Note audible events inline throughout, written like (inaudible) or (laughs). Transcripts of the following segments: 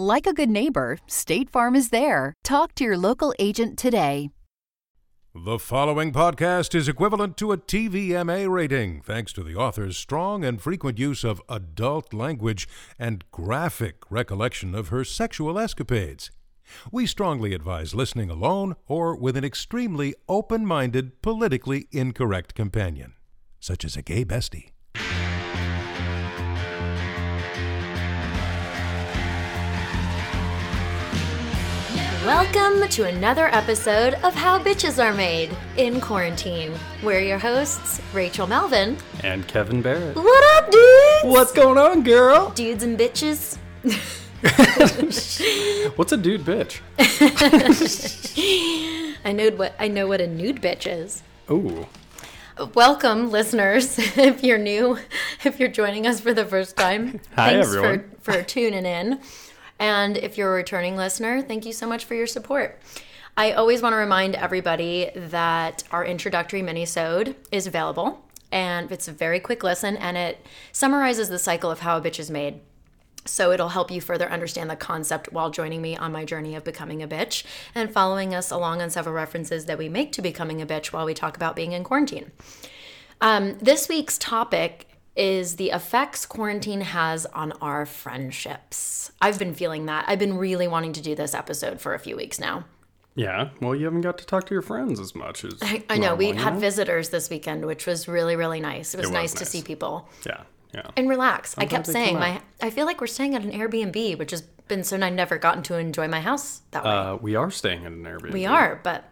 Like a good neighbor, State Farm is there. Talk to your local agent today. The following podcast is equivalent to a TVMA rating thanks to the author's strong and frequent use of adult language and graphic recollection of her sexual escapades. We strongly advise listening alone or with an extremely open minded, politically incorrect companion, such as a gay bestie. Welcome to another episode of How Bitches Are Made in Quarantine. We're your hosts, Rachel Melvin. And Kevin Barrett. What up, dudes? What's going on, girl? Dudes and bitches. (laughs) What's a dude bitch? (laughs) I know what I know what a nude bitch is. Ooh. Welcome, listeners. (laughs) if you're new, if you're joining us for the first time, Hi, thanks everyone. for for tuning in. And if you're a returning listener, thank you so much for your support. I always want to remind everybody that our introductory mini-sode is available, and it's a very quick listen, and it summarizes the cycle of how a bitch is made. So it'll help you further understand the concept while joining me on my journey of becoming a bitch and following us along on several references that we make to becoming a bitch while we talk about being in quarantine. Um, this week's topic is the effects quarantine has on our friendships. I've been feeling that. I've been really wanting to do this episode for a few weeks now. Yeah. Well, you haven't got to talk to your friends as much as I, I know we had visitors this weekend, which was really, really nice. It was, was nice, to see people Yeah. Yeah. and relax. I kept saying my I feel like we're staying at an Airbnb, which has been so I've never gotten to enjoy my house that way. Uh, we are staying in an Airbnb. we are, but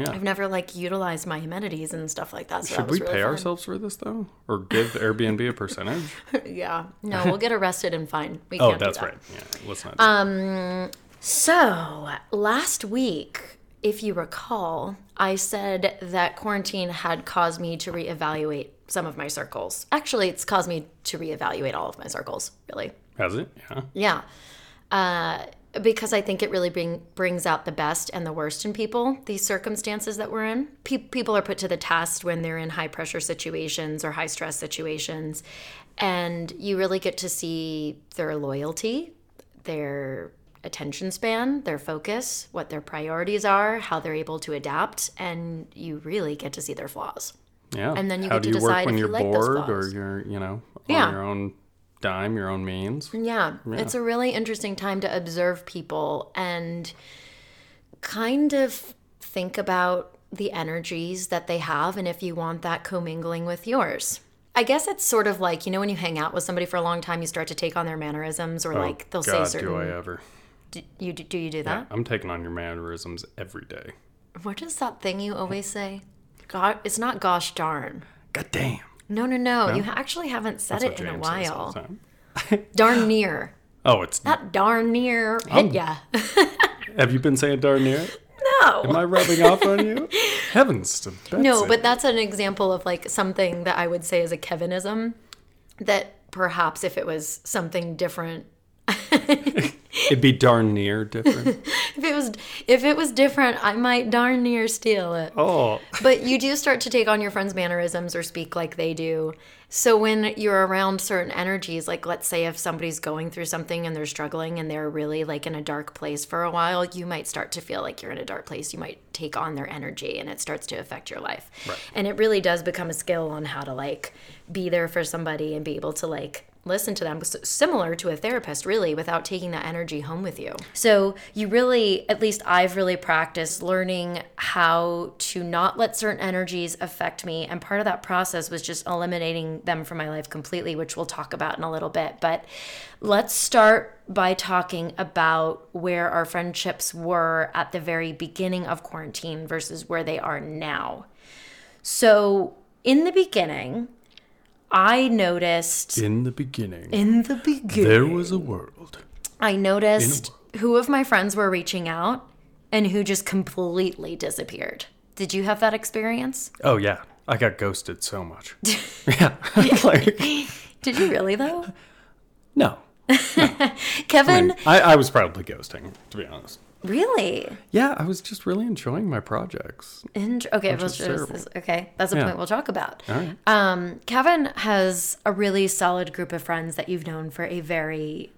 Yeah. I've never like utilized my amenities and stuff like that. So Should was we really pay fun. ourselves for this though, or give Airbnb a percentage? (laughs) Yeah, no, we'll get arrested and fined. We oh, can't do that's that. right. Yeah. Let's not. do So, last week, if you recall, I said that quarantine had caused me to reevaluate some of my circles. Actually, it's caused me to reevaluate all of my circles, really. Has it? Yeah. Yeah. Uh, because I think it really bring, brings out the best and the worst in people, these circumstances that we're in. Pe- people are put to the test when they're in high pressure situations or high stress situations. And you really get to see their loyalty, their attention span, their focus, what their priorities are, how they're able to adapt. And you really get to see their flaws. Yeah. And then you How get to you work decide when if you you're like those bored or you're, you know, on Yeah. your own dime, your own means? Yeah, it's a really interesting time to observe people and kind of think about the energies that they have and if you want that commingling with yours. I guess it's sort of like, you know, when you hang out with somebody for a long time, you start to take on their mannerisms or oh, like they'll Oh, God, say certain. do I ever? Do you do you do that? I'm taking on your mannerisms every day. What is that thing you always say? God, it's not gosh darn. God damn. No, no, no. You actually haven't said That's it in a while. (laughs) (laughs) Darn near. Oh, it's. not darn near hit um, ya. (laughs) Have you been saying darn near? no. Am I rubbing off on you? Heavens to Betsy. No, but that's an example of like something that I would say is a Kevinism that perhaps if it was something different it'd be darn near different. (laughs) if it was if it was different I might darn near steal it. oh, But you do start to take on your friends' mannerisms or speak like they do. So when you're around certain energies, like let's say if somebody's going through something and they're struggling and they're really like in a dark place for a while, you might start to feel like you're in a dark place. You might take on their energy and it starts to affect your life. And it really does become a skill on how to like be there for somebody and be able to like listen to them similar to a therapist really without taking that energy home with you. So you really at least i've really practiced learning how to not let certain energies affect me and part of that process was just eliminating them from my life completely which we'll talk about in a little bit. But let's start by talking about where our friendships were at the very beginning of quarantine versus where they are now. So in the beginning I noticed in the beginning, in the beginning, there was a world. I noticed who of my friends were reaching out and who just completely disappeared. Did you have that experience? Oh yeah, I got ghosted so much. (laughs) yeah, (laughs) like Did you really though? no. (laughs) Kevin, I, I was probably ghosting, to be honest. Really? Yeah, I was just really enjoying my projects. Okay, we'll is just, terrible. okay, that's a Yeah. point we'll talk about. Right. Um, Kevin has a really solid group of friends that you've known for a very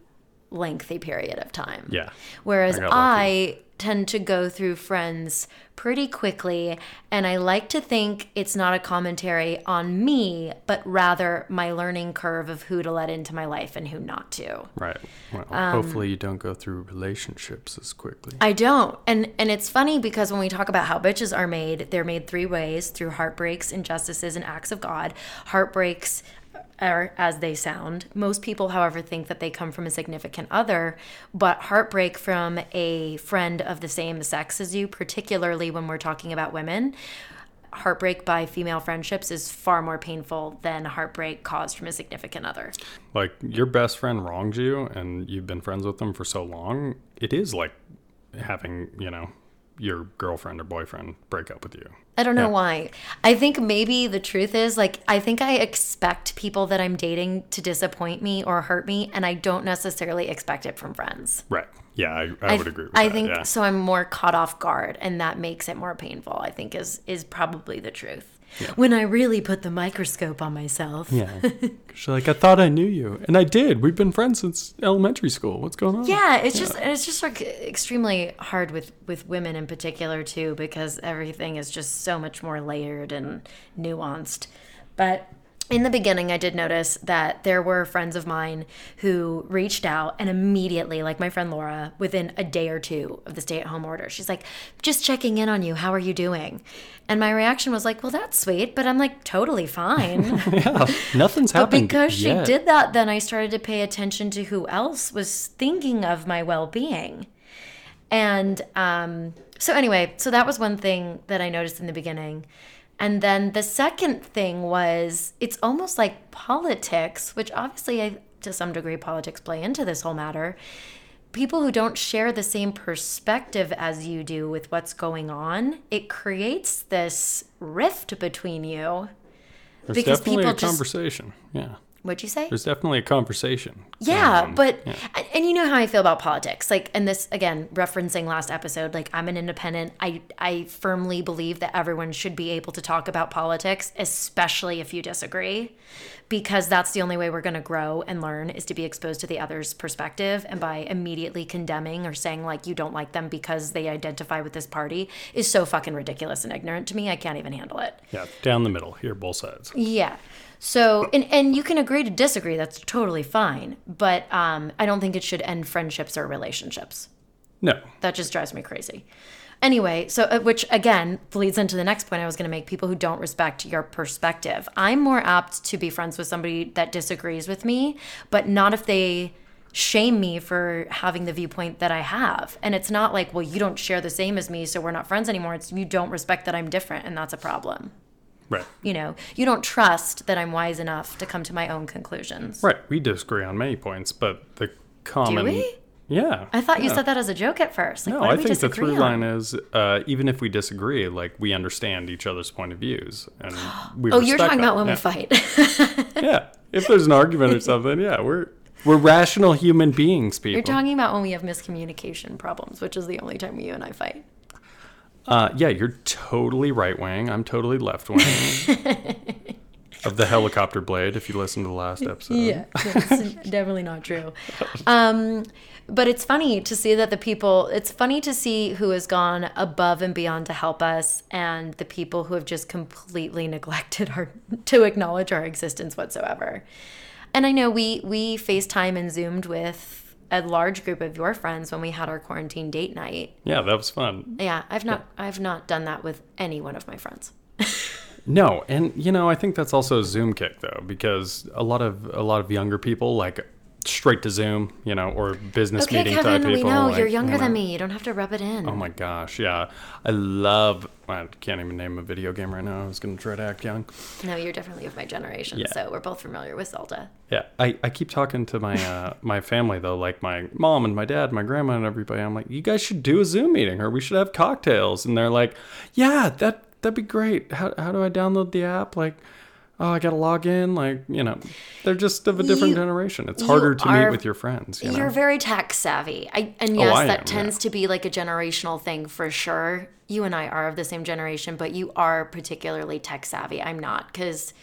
lengthy period of time. Yeah. Whereas I I, tend to go through friends pretty quickly, and I like to think it's not a commentary on me, but rather my learning curve of who to let into my life and who not to. Right. Well, Um, hopefully you don't go through relationships as quickly. I don't. And and it's funny because when we talk about how bitches are made, they're made three ways through heartbreaks, injustices, and acts of God. Heartbreaks are as they sound. Most people, however, think that they come from a significant other, but heartbreak from a friend of the same sex as you, particularly when we're talking about women, heartbreak by female friendships is far more painful than heartbreak caused from a significant other. like your best friend wronged you and you've been friends with them for so long, it is like having, you know, your girlfriend or boyfriend break up with you. I don't know Yeah. why. I think maybe the truth is like I think I expect people that I'm dating to disappoint me or hurt me, and I don't necessarily expect it from friends. Right. Yeah, I, I would agree with that. I that. think yeah. so. I'm more caught off guard, and that makes it more painful. I think is is probably the truth. When I really put the microscope on myself. Yeah. (laughs) She's like, I thought I knew you. And I did. We've been friends since elementary school. What's going on? Yeah, it's just it's just like extremely hard with with women in particular too because everything is just so much more layered and nuanced. But in the beginning, I did notice that there were friends of mine who reached out and immediately, like my friend Laura, within a day or two of the stay at home order, she's like, just checking in on you. How are you doing? And my reaction was like, well, that's sweet, but I'm like, totally fine. (laughs) Yeah. Nothing's happening. But happened. because she yet. did that, then I started to pay attention to who else was thinking of my well being. And um, so, anyway, so that was one thing that I noticed in the beginning. And then the second thing was it's almost like politics, which obviously, I, to some degree, politics play into this whole matter. People who don't share the same perspective as you do with what's going on, it creates this rift between you. There's because definitely people a just- conversation. Yeah. What'd you say? There's definitely a conversation. Yeah, Um, but yeah. and- and you know how I feel about politics. Like and this again referencing last episode, like I'm an independent. I I firmly believe that everyone should be able to talk about politics, especially if you disagree, because that's the only way we're going to grow and learn is to be exposed to the other's perspective and by immediately condemning or saying like you don't like them because they identify with this party is so fucking ridiculous and ignorant to me. I can't even handle it. Yeah. Down the middle. Here, both sides. Yeah. So, and, and you can agree to disagree. That's totally fine. But um, I don't think it should end friendships or relationships. No. That just drives me crazy. Anyway, so uh, which again leads into the next point I was going to make people who don't respect your perspective. I'm more apt to be friends with somebody that disagrees with me, but not if they shame me for having the viewpoint that I have. And it's not like, well, you don't share the same as me, so we're not friends anymore. It's you don't respect that I'm different, and that's a problem Right. you know you don't trust that i'm wise enough to come to my own conclusions Right. We disagree on many points, but the common. Do we? Yeah. i thought you said that as a joke at first like, No, I think the through on? line is uh, even if we disagree, like we understand each other's point of views, and (gasps) we. oh you're talking that. about when yeah. we fight (laughs) Yeah, if there's an argument or (laughs) something, yeah, we're we're rational human beings, people. you're talking about when we have miscommunication problems which is the only time you and i fight uh, yeah, you're totally right wing. I'm totally left wing. (laughs) of the helicopter blade, if you listen to the last episode. yeah that's definitely not true um but it's funny to see that the people it's funny to see who has gone above and beyond to help us and the people who have just completely neglected our to acknowledge our existence whatsoever and i know we we facetime and zoomed with a large group of your friends when we had our quarantine date night. Yeah, that was fun. yeah i've not i've not done that with any one of my friends. (laughs) No, and you know, I think that's also a Zoom kick though, because a lot of a lot of younger people like straight to Zoom, you know, or business Okay, meeting Kevin, type we people. know like, you're you younger know. than me. You don't have to rub it in. Oh my gosh, yeah. I love. I can't even name a video game right now. I was gonna try to act young. No, you're definitely of my generation, Yeah. so we're both familiar with Zelda. Yeah, I, I keep talking to my uh, (laughs) my family though, like my mom and my dad, my grandma and everybody. I'm like, you guys should do a Zoom meeting, or we should have cocktails. And they're like, yeah, that that'd be great. How how do I download the app? Like, oh, I gotta log in. Like, you know, they're just of a different You- generation. It's harder to are- meet with your friends. You know? You're very tech savvy. I, and Oh, yes, I that am, tends yeah. to be like a generational thing for sure. You and I are of the same generation, but you are particularly tech savvy. I'm not because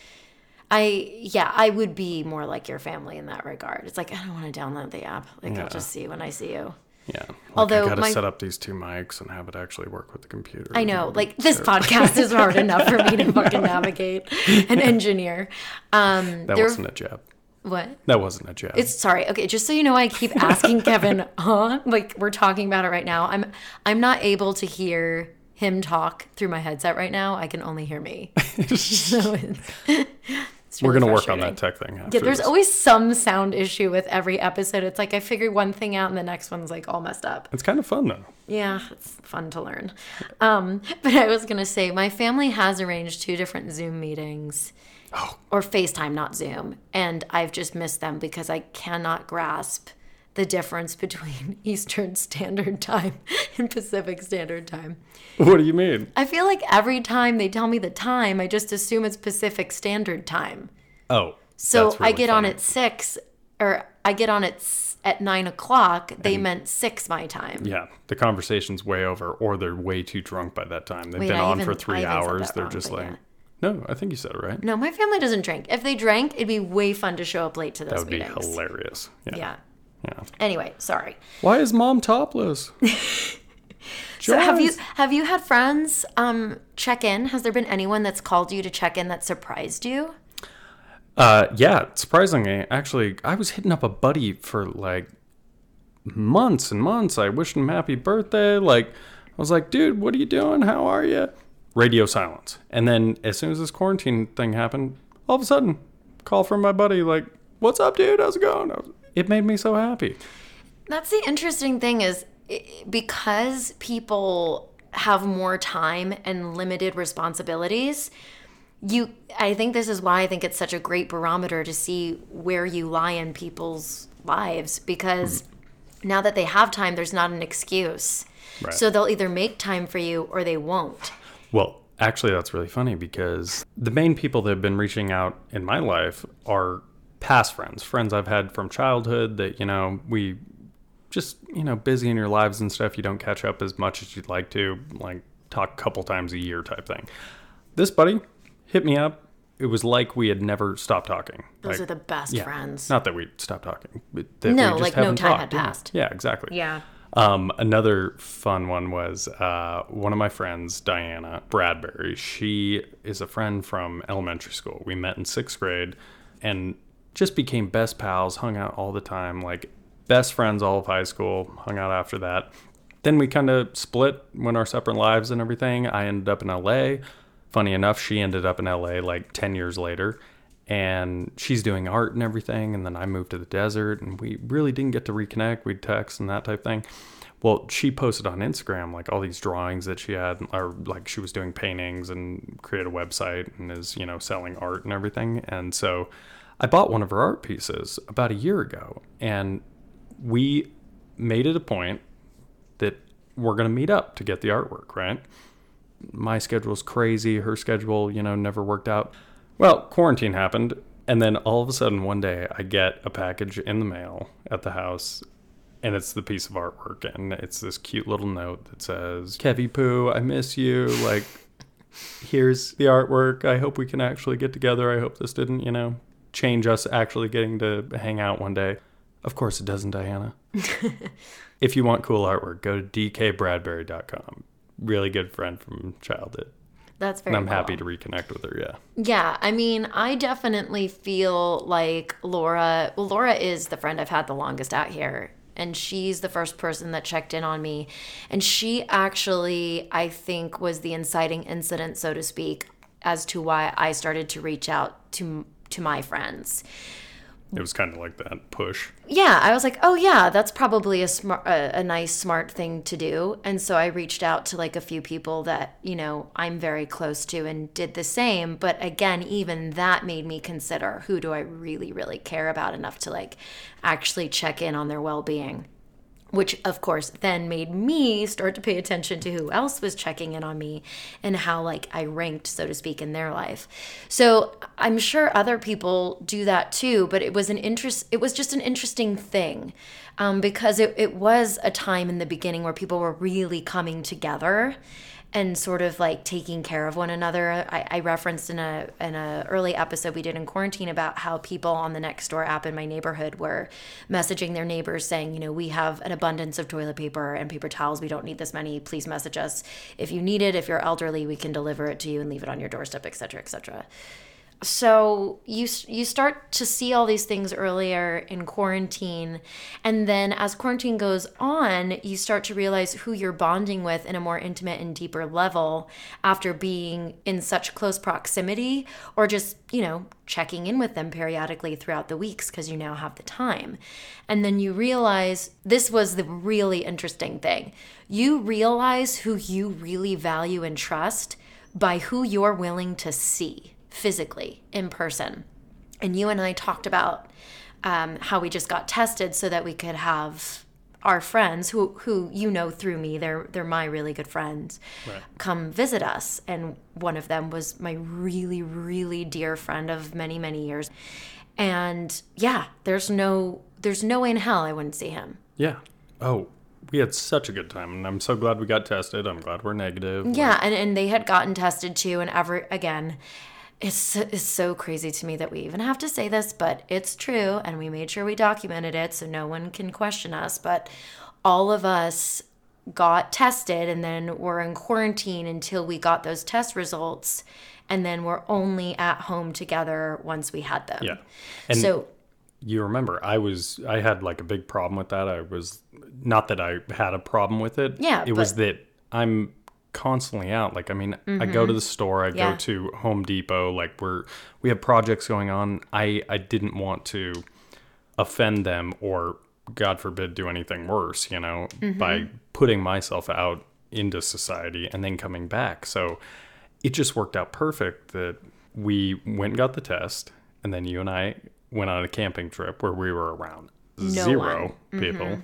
I, yeah, I would be more like your family in that regard. It's like, I don't want to download the app. Like, Yeah. I'll just see when I see you. Yeah. Like, Although I gotta my- set up these two mics and have it actually work with the computer. I know, like this podcast is hard (laughs) enough for me to (laughs) fucking navigate and engineer. Um, That there- wasn't a jab. what? That wasn't a jab. It's sorry. Okay, just so you know, I keep asking Kevin, (laughs) huh? Like we're talking about it right now. I'm I'm not able to hear him talk through my headset right now. I can only hear me. so it's, it's We're gonna work on that tech thing. Yeah, there's this. always some sound issue with every episode. It's like I figure one thing out and the next one's like all messed up. It's kind of fun though. Yeah, it's fun to learn. Um, (laughs) but I was gonna say my family has arranged two different Zoom meetings. Or FaceTime, not Zoom. And I've just missed them because I cannot grasp the difference between (laughs) Eastern Standard Time and Pacific Standard Time. What do you mean? I feel like every time they tell me the time, I just assume it's Pacific Standard Time. Oh, So that's I really get on at six, or I get on at at nine o'clock. They meant six my time. Yeah, the conversation's way over, or they're way too drunk by that time. They've Wait, been I on even- for three hours. They're wrong, just like, yeah. no, I think you said it right. No, my family doesn't drink. If they drank, it'd be way fun to show up late to those that would be hilarious. Yeah. Yeah. Yeah. Anyway, sorry. Why is mom topless? (laughs) So have you have you had friends um check in? Has there been anyone that's called you to check in that surprised you? Uh, yeah, surprisingly, actually, I was hitting up a buddy for like months and months. I wished him happy birthday. Like, I was like, dude, what are you doing? How are you? Radio silence. And then as soon as this quarantine thing happened, all of a sudden, call from my buddy, like, what's up, dude? How's it going? It made me so happy. That's the interesting thing is because people have more time and limited responsibilities, you I think this is why I think it's such a great barometer to see where you lie in people's lives because now that they have time there's not an excuse. Right. So they'll either make time for you or they won't. Well, actually, that's really funny because the main people that have been reaching out in my life are past friends, friends I've had from childhood that, you know, we just, you know, busy in your lives and stuff. You don't catch up as much as you'd like to, like talk a couple times a year type thing. This buddy hit me up. It was like we had never stopped talking. Those Like, are the best yeah, friends. Not that we stopped talking. But that No, we just like no haven't time talked, had yeah. passed. Yeah, exactly. Yeah. Um, another fun one was uh, one of my friends, Diana Bradbury. She is a friend from elementary school. We met in sixth grade and just became best pals, hung out all the time, like best friends all of high school, hung out after that. Then we kind of split, went our separate lives and everything. I ended up in LA. Funny enough, she ended up in LA like 10 years later and she's doing art and everything and then i moved to the desert and we really didn't get to reconnect we'd text and that type thing well she posted on instagram like all these drawings that she had or like she was doing paintings and created a website and is you know selling art and everything and so i bought one of her art pieces about a year ago and we made it a point that we're going to meet up to get the artwork right my schedule's crazy. Her schedule, you know, never worked out. Well, quarantine happened. And then all of a sudden, one day, I get a package in the mail at the house, and it's the piece of artwork. And it's this cute little note that says, Kevy Poo, I miss you. Like, here's the artwork. I hope we can actually get together. I hope this didn't, you know, change us actually getting to hang out one day. Of course, it doesn't, Diana. (laughs) if you want cool artwork, go to dkbradbury.com. Really good friend from childhood. That's very And I'm happy to reconnect with her, yeah. Yeah, I mean, I definitely feel like Laura. Well, Laura is the friend I've had the longest out here, and she's the first person that checked in on me. And she actually, I think, was the inciting incident, so to speak, as to why I started to reach out to to my friends. it was kind of like that push. yeah, I was like, oh yeah, that's probably a smart, a, a nice, smart thing to do. And so I reached out to like a few people that you know I'm very close to and did the same. But again, even that made me consider who do I really, really care about enough to like actually check in on their well being which of course then made me start to pay attention to who else was checking in on me and how like I ranked so to speak in their life. So I'm sure other people do that too, but it was an interest it was just an interesting thing. Um, because it, it was a time in the beginning where people were really coming together and sort of like taking care of one another. I, I, referenced in a in a early episode we did in quarantine about how people on the Nextdoor app in my neighborhood were messaging their neighbors saying, you know, we have an abundance of toilet paper and paper towels. We don't need this many. Please message us if you need it. If you're elderly, we can deliver it to you and leave it on your doorstep, etc., etc so you you start to see all these things earlier in quarantine. And then as quarantine goes on you start to realize who you're bonding with in a more intimate and deeper level after being in such close proximity or just you know checking in with them periodically throughout the weeks because you now have the time. And then you realize this was the really interesting thing. You realize who you really value and trust by who you're willing to see physically in person. And you and I talked about um, how we just got tested so that we could have our friends who who you know through me they're they're my really good friends right. come visit us. And one of them was my really really dear friend of many many years. And yeah there's no there's no way in hell I wouldn't see him. Yeah. Oh we had such a good time and I'm so glad we got tested. I'm glad we're negative. Yeah and and they had gotten tested too and ever again it's, it's so crazy to me that we even have to say this, but it's true. And we made sure we documented it so no one can question us. But all of us got tested and then we're in quarantine until we got those test results. And then we're only at home together once we had them. Yeah. And so you remember, I was, I had like a big problem with that. I was, not that I had a problem with it. Yeah. It was that I'm constantly out. Like, I mean, mm-hmm. I go to mm-hmm. the store, I yeah. go to Home Depot, like we're we have projects going on. I I didn't want to offend them or God forbid do anything worse, you know, mm-hmm. by putting myself out into society and then coming back. So it just worked out perfect that we went and got the test and then you and I went on a camping trip where we were around no 0 people. Mm-hmm.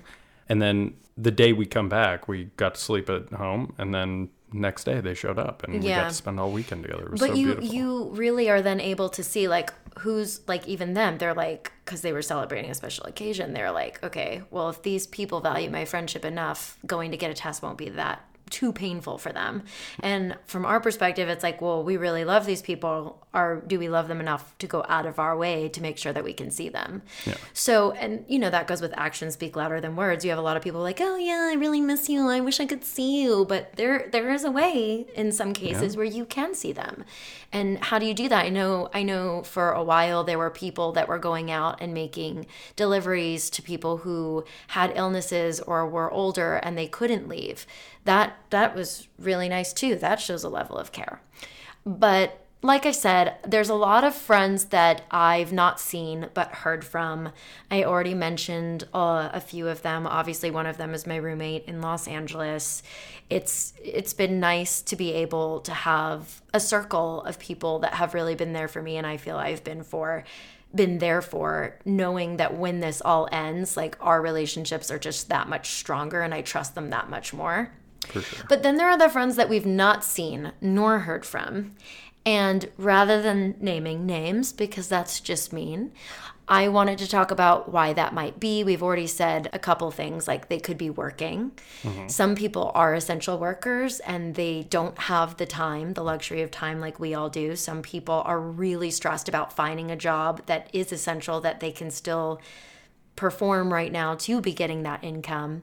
And then the day we come back, we got to sleep at home and then next day they showed up and yeah. we got to spend all weekend together. but so you beautiful. you really are then able to see like who's like even them they're like because they were celebrating a special occasion they're like okay well if these people value my friendship enough going to get a test won't be that too painful for them. And from our perspective, it's like, well, we really love these people. Or do we love them enough to go out of our way to make sure that we can see them? Yeah. So, and you know, that goes with actions speak louder than words. You have a lot of people like, oh yeah, I really miss you. I wish I could see you. But there, there is a way in some cases yeah. where you can see them. And how do you do that? I know, I know for a while there were people that were going out and making deliveries to people who had illnesses or were older and they couldn't leave that that was really nice too. That shows a level of care. But like I said, there's a lot of friends that I've not seen but heard from. I already mentioned uh, a few of them. Obviously, one of them is my roommate in Los Angeles. It's it's been nice to be able to have a circle of people that have really been there for me, and I feel I've been for been there for knowing that when this all ends like our relationships are just that much stronger and I trust them that much more. Sure. But then there are the friends that we've not seen nor heard from. And rather than naming names, because that's just mean, I wanted to talk about why that might be. We've already said a couple things like they could be working. Mm-hmm. Some people are essential workers and they don't have the time, the luxury of time like we all do. Some people are really stressed about finding a job that is essential that they can still perform right now to be getting that income.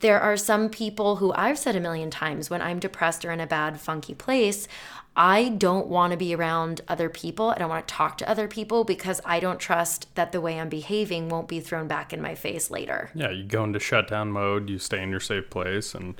There are some people who I've said a million times when I'm depressed or in a bad, funky place, I don't want to be around other people. I don't want to talk to other people because I don't trust that the way I'm behaving won't be thrown back in my face later. Yeah, you go into shutdown mode, you stay in your safe place and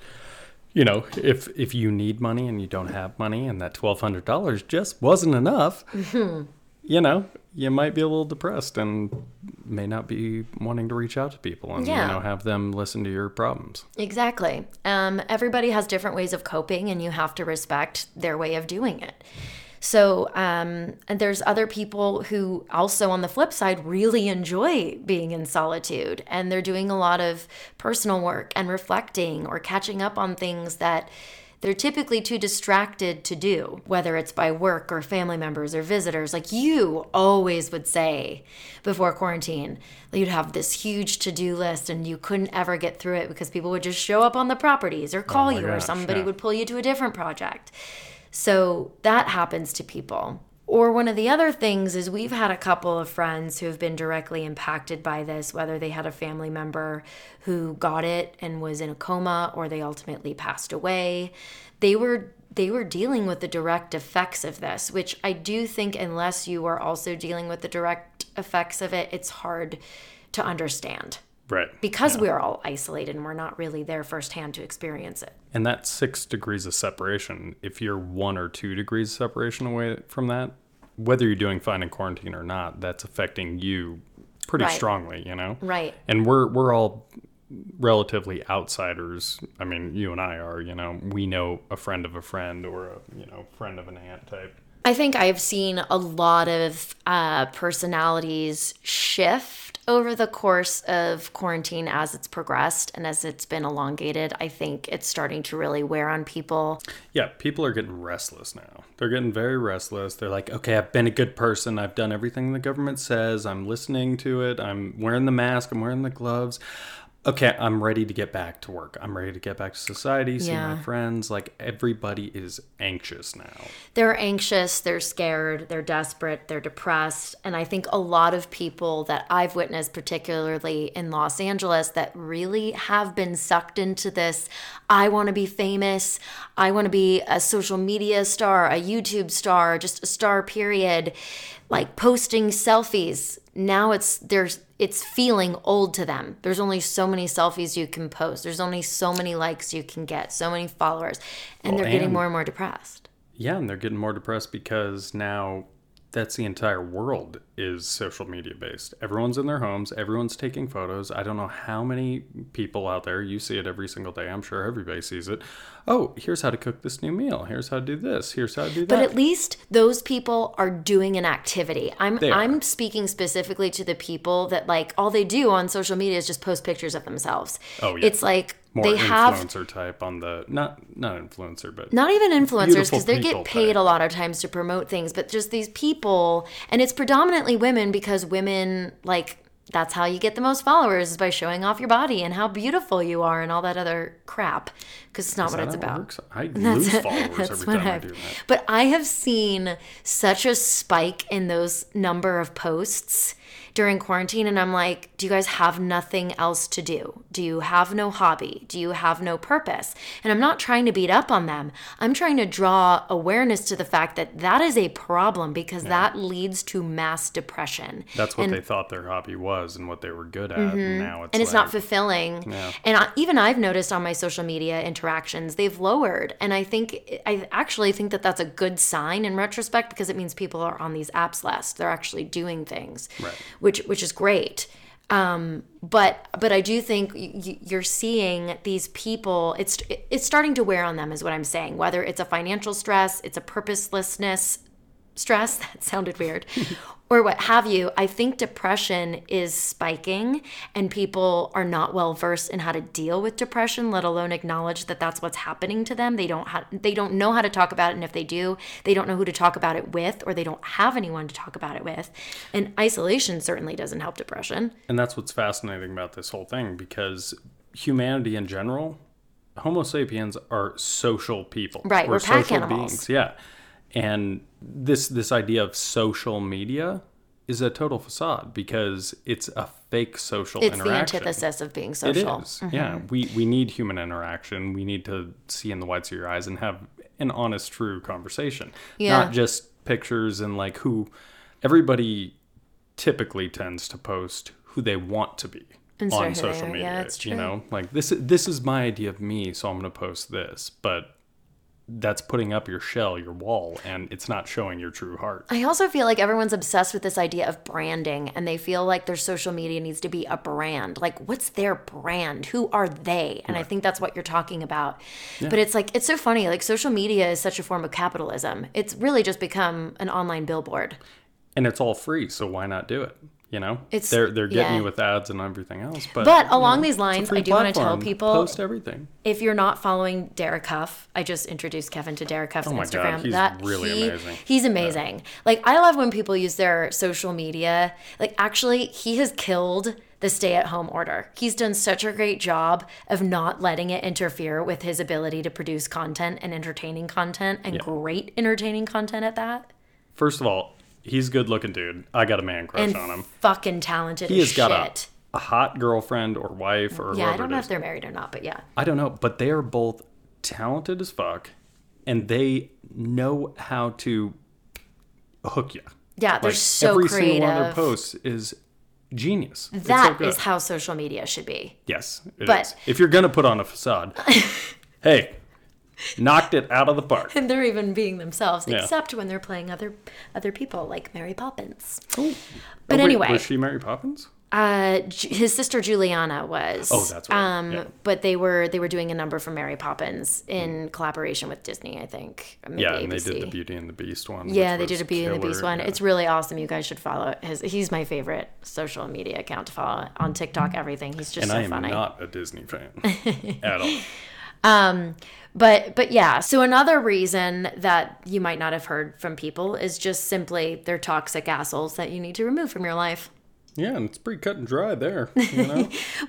you know, if if you need money and you don't have money and that $1200 just wasn't enough, (laughs) mm-hmm. You know, you might be a little depressed and may not be wanting to reach out to people and Yeah. you know have them listen to your problems. Exactly. Um, everybody has different ways of coping, and you have to respect their way of doing it. So, um, and there's other people who also, on the flip side, really enjoy being in solitude, and they're doing a lot of personal work and reflecting or catching up on things that they're typically too distracted to do, whether it's by work or family members or visitors. Like you always would say before quarantine, you'd have this huge to do list and you couldn't ever get through it because people would just show up on the properties or oh call my you or somebody yeah. would pull you to a different project. So that happens to people. Or one of the other things is we've had a couple of friends who have been directly impacted by this, whether they had a family member who got it and was in a coma or they ultimately passed away. They were they were dealing with the direct effects of this, which I do think unless you are also dealing with the direct effects of it, it's hard to understand Right. because we are all isolated and we're not really there firsthand to experience it. And that six degrees of separation, if you're one or two degrees separation away from that, whether you're doing fine in quarantine or not, that's affecting you pretty Right. strongly, you know? Right. And we're we're all relatively outsiders. I mean, you and I are, you know, we know a friend of a friend or a, you know, friend of an aunt type. I think I've seen a lot of uh, personalities shift over the course of quarantine as it's progressed and as it's been elongated. I think it's starting to really wear on people. Yeah, people are getting restless now. They're getting very restless. They're like, okay, I've been a good person. I've done everything the government says. I'm listening to it. I'm wearing the mask. I'm wearing the gloves. Okay, I'm ready to get back to work. I'm ready to get back to society, see Yeah. my friends. Like, everybody is anxious now. They're anxious, they're scared, they're desperate, they're depressed. And I think a lot of people that I've witnessed, particularly in Los Angeles, that really have been sucked into this I want to be famous, I want to be a social media star, a YouTube star, just a star, period. Like posting selfies. Now it's there's it's feeling old to them. There's only so many selfies you can post. There's only so many likes you can get, so many followers. And Well, they're getting and- more and more depressed. Yeah, and they're getting more depressed because now that's the entire world is social media based. Everyone's in their homes, everyone's taking photos. I don't know how many people out there, you see it every single day. I'm sure everybody sees it. Oh, here's how to cook this new meal. Here's how to do this. Here's how to do that. But at least those people are doing an activity. I'm They. I'm speaking specifically to the people that like all they do on social media is just post pictures of themselves. Oh, yeah. It's like more they have influencer type on the not not influencer, but not even influencers because they get paid type. a lot of times to promote things, but just these people and it's predominantly women because women like that's how you get the most followers is by showing off your body and how beautiful you are and all that other crap because it's not what it's it about. I (laughs) lose followers That's every time I I've- do that. But I have seen such a spike in those number of posts during quarantine, and I'm like, do you guys have nothing else to do? Do you have no hobby? Do you have no purpose? And I'm not trying to beat up on them. I'm trying to draw awareness to the fact that that is a problem because that leads to mass depression. That's what And- they thought their hobby was and what they were good at. And mm-hmm. now it's and it's like, not fulfilling. Yeah. And I, even I've noticed on my social media interactions, they've lowered. And I think, I actually think that that's a good sign in retrospect because it means people are on these apps less. They're actually doing things, Right. Which which is great. Um, but but I do think you're seeing these people. It's it's starting to wear on them, is what I'm saying. Whether it's a financial stress, it's a purposelessness stress (laughs) that sounded weird or what have you i think depression is spiking and people are not well versed in how to deal with depression let alone acknowledge that that's what's happening to them they don't ha- they don't know how to talk about it and if they do they don't know who to talk about it with or they don't have anyone to talk about it with and isolation certainly doesn't help depression And that's what's fascinating about this whole thing because humanity in general, Homo sapiens are social people. Right, we're pack animals. Yeah. And this this idea of social media is a total facade because it's a fake social it's the antithesis of being It social is. Mm-hmm. Yeah. We we need human interaction. We need to see in the whites of your eyes and have an honest, true conversation. Yeah. Not just pictures and like who everybody typically tends to post who they want to be Instead on of who they social media. Yeah, that's You know, like this this is my idea of me, so I'm gonna post this. But that's putting up your shell, your wall, and it's not showing your true heart. I also feel like everyone's obsessed with this idea of branding and they feel like their social media needs to be a brand. Like, what's their brand? Who are they? And I think that's what you're talking about. But it's like, it's so funny. Like, social media is such a form of capitalism. It's really just become an online billboard. And it's all free, so why not do it? You know, It's- they're they're getting yeah. you with ads and everything else. But But along know, these lines, I do wanna tell people- post everything. if you're not following Derek Hough, I just introduced Kevin to Derek Hough's Oh my Instagram. God, he's that really he- amazing. He's amazing. Like I love when people use their social media. Like actually, he has killed the stay-at-home order. He's done such a great job of not letting it interfere with his ability to produce content and entertaining content and great entertaining content at that. First of all, he's good looking dude. I got a man crush And on him. fucking talented He as has got shit. a, a hot girlfriend or wife or yeah, I don't know if they're married or not, but yeah. I don't know, but they are both talented as fuck, and they know how to hook you. Yeah, they're Like, so every creative. single one of their posts is genius. It's so That is how social media should be. yes. but- is. if you're gonna put on a facade, (laughs) hey, (laughs) knocked it out of the park. and they're even being themselves, Yeah. except when they're playing other other people like Mary Poppins. Oh, But wait, anyway, was she Mary Poppins? uh, his sister Juliana was. Oh, that's right. Um, Yeah. but they were they were doing a number for Mary Poppins in collaboration with Disney, I think. Yeah, and they did the Beauty and the Beast one. Yeah, they did a Beauty and the Beast one. yeah. It's really awesome. You guys should follow his. He's my favorite social media account to follow on TikTok. Everything. He's just so funny. and so I am funny. not a Disney fan (laughs) at all. Um, but but yeah, so another reason that you might not have heard from people is just simply they're toxic assholes that you need to remove from your life. Yeah, and it's pretty cut and dry there. You (laughs) know?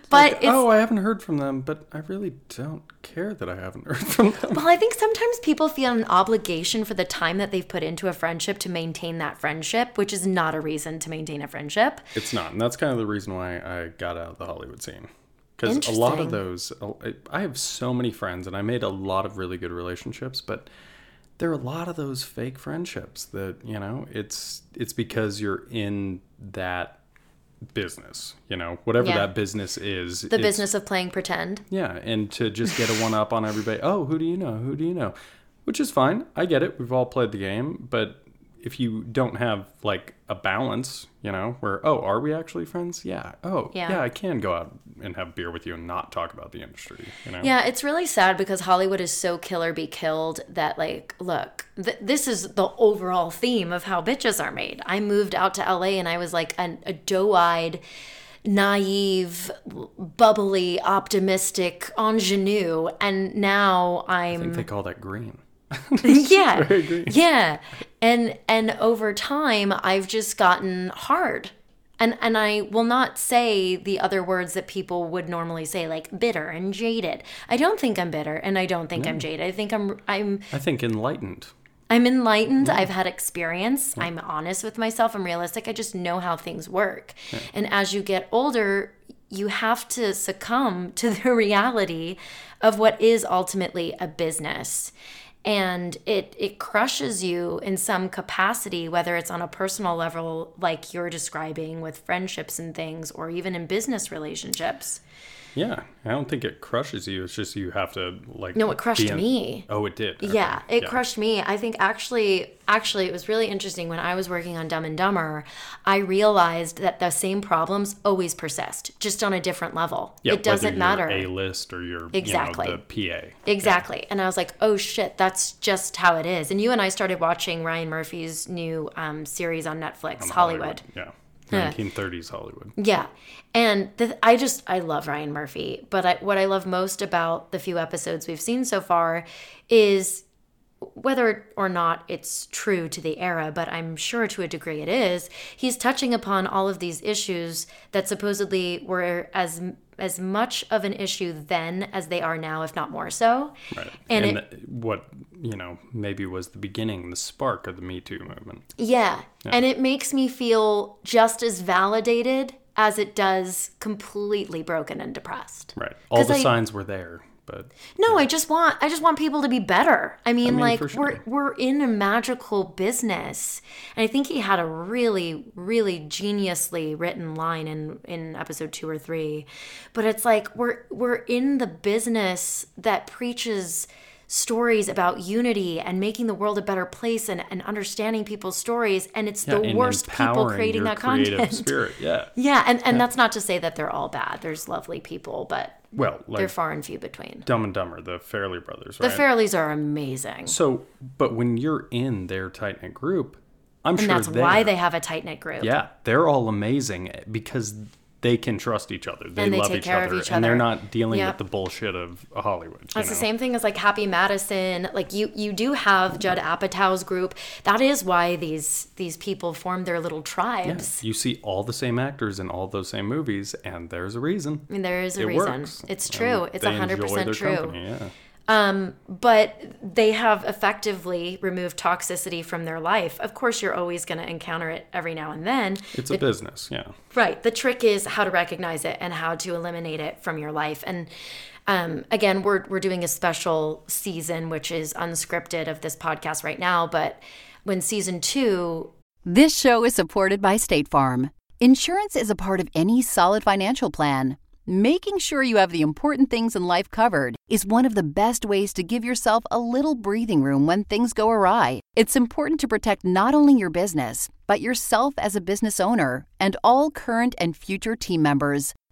But it's oh, I haven't heard from them, but I really don't care that I haven't (laughs) heard from them. well, I think sometimes people feel an obligation for the time that they've put into a friendship to maintain that friendship, which is not a reason to maintain a friendship. It's not, and that's kind of the reason why I got out of the Hollywood scene. Because a lot of those, I have so many friends, and I made a lot of really good relationships, but there are a lot of those fake friendships that you know. It's it's because you're in that business, you know, whatever Yeah. that business is. The business of playing pretend. Yeah, and to just get a one up on everybody. Oh, who do you know? Who do you know? Which is fine. I get it. We've all played the game, but if you don't have like a balance, you know, where oh, are we actually friends? Yeah. Oh, Yeah. yeah. I can go out and have beer with you and not talk about the industry. You know. Yeah, it's really sad because Hollywood is so kill or be killed that, like, look, th- this is the overall theme of how bitches are made. I moved out to LA and I was like an, a doe eyed, naive, bubbly, optimistic ingenue. And now I I'm think they call that green. (laughs) (laughs) yeah. yeah. And and over time i've just gotten hard. And and i will not say the other words that people would normally say like bitter and jaded. I don't think i'm bitter and i don't think i'm jaded. I think i'm i'm I think enlightened. i'm enlightened. I've had experience. I'm honest with myself. I'm realistic. I just know how things work. And as you get older you have to succumb to the (laughs) reality of what is ultimately a business and it it crushes you in some capacity whether it's on a personal level like you're describing with friendships and things or even in business relationships Yeah, I don't think it crushes you. It's just you have to like. no it crushed in- me Oh, it did. Okay. Yeah, it crushed me. I think actually, actually, it was really interesting when I was working on Dumb and Dumber. I realized that the same problems always persist, just on a different level. Yeah, it doesn't matter. A list or your Exactly. You know, the PA. Exactly. And I was like, oh shit, that's just how it is. And you and I started watching Ryan Murphy's new um, series on Netflix, Hollywood. Yeah. 1930s Hollywood. Yeah. And the, I just, I love Ryan Murphy. But I, what I love most about the few episodes we've seen so far is whether or not it's true to the era, but I'm sure to a degree it is, he's touching upon all of these issues that supposedly were as as much of an issue then as they are now, if not more so. Right. And And, it- what, you know, maybe was the beginning, the spark of the Me Too movement. Yeah. And it makes me feel just as validated as it does completely broken and depressed. Right. All the I- signs were there, but No, I just want I just want people to be better. I mean, mean, like sure. we're we're in a magical business. And I think he had a really really geniusly written line in in episode 2 or 3. But it's like we're we're in the business that preaches stories about unity and making the world a better place and, and understanding people's stories. And it's Yeah, the and worst people creating that creative content. (laughs) spirit. Yeah. Yeah, and, and that's not to say that they're all bad. There's lovely people, but Well, they're far and few between. Dumb and Dumber, the Farrelly brothers, The? Farrellys are amazing. so, but when you're in their tight knit group, I'm and sure that's why they have a tight knit group. Yeah, they're all amazing because they can trust each other. They, they love each care of other, and they're not dealing Yep. with the bullshit of Hollywood. That's the same thing as like Happy Madison. Like you, you do have Judd Apatow's group. That is why these these people form their little tribes. You see all the same actors in all those same movies, and there's a reason. I mean, there is a It reason. works. It's And true. It's they hundred percent true. company, yeah. But they have effectively removed toxicity from their life. Of course, you're always going to encounter it every now and then. It's a business, yeah. Right. The trick is how to recognize it and how to eliminate it from your life. And um, again, we're we're doing a special season, which is unscripted of this podcast right now. But when season two This show is supported by State Farm. Insurance is a part of any solid financial plan. Making sure you have the important things in life covered is one of the best ways to give yourself a little breathing room when things go awry. It's important to protect not only your business, but yourself as a business owner and all current and future team members.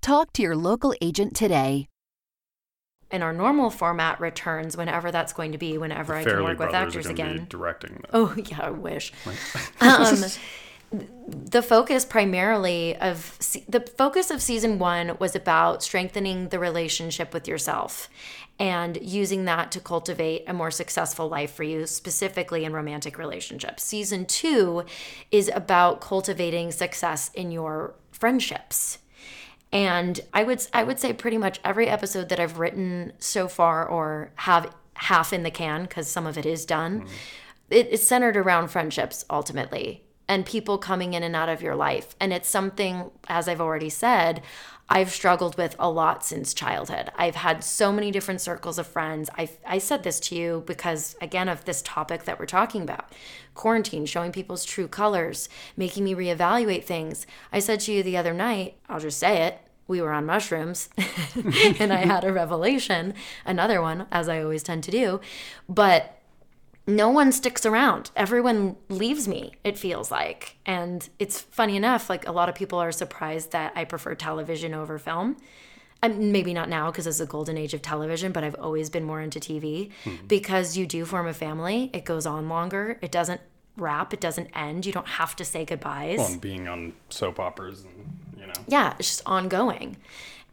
Talk to your local agent today. in our normal format returns whenever that's going to be, whenever I can Farrelly work with actors are again. Be directing them. Oh (laughs) yeah, I wish. (laughs) um, (laughs) the focus primarily of se- the focus of season one was about strengthening the relationship with yourself and using that to cultivate a more successful life for you, specifically in romantic relationships. Season two is about cultivating success in your friendships. And I would I would say pretty much every episode that I've written so far or have half in the can because some of it is done, mm-hmm. it, it's centered around friendships ultimately and people coming in and out of your life. And it's something, as I've already said, I've struggled with a lot since childhood. I've had so many different circles of friends. I I said this to you because again of this topic that we're talking about. Quarantine showing people's true colors, making me reevaluate things. I said to you the other night, I'll just say it, we were on mushrooms (laughs) and I had a revelation, another one as I always tend to do, but no one sticks around. Everyone leaves me, it feels like. And it's funny enough, like a lot of people are surprised that I prefer television over film. And maybe not now because it's a golden age of television, but I've always been more into TV hmm. because you do form a family. It goes on longer. It doesn't wrap, it doesn't end. You don't have to say goodbyes. Well, and being on soap operas and you know. yeah, it's just ongoing.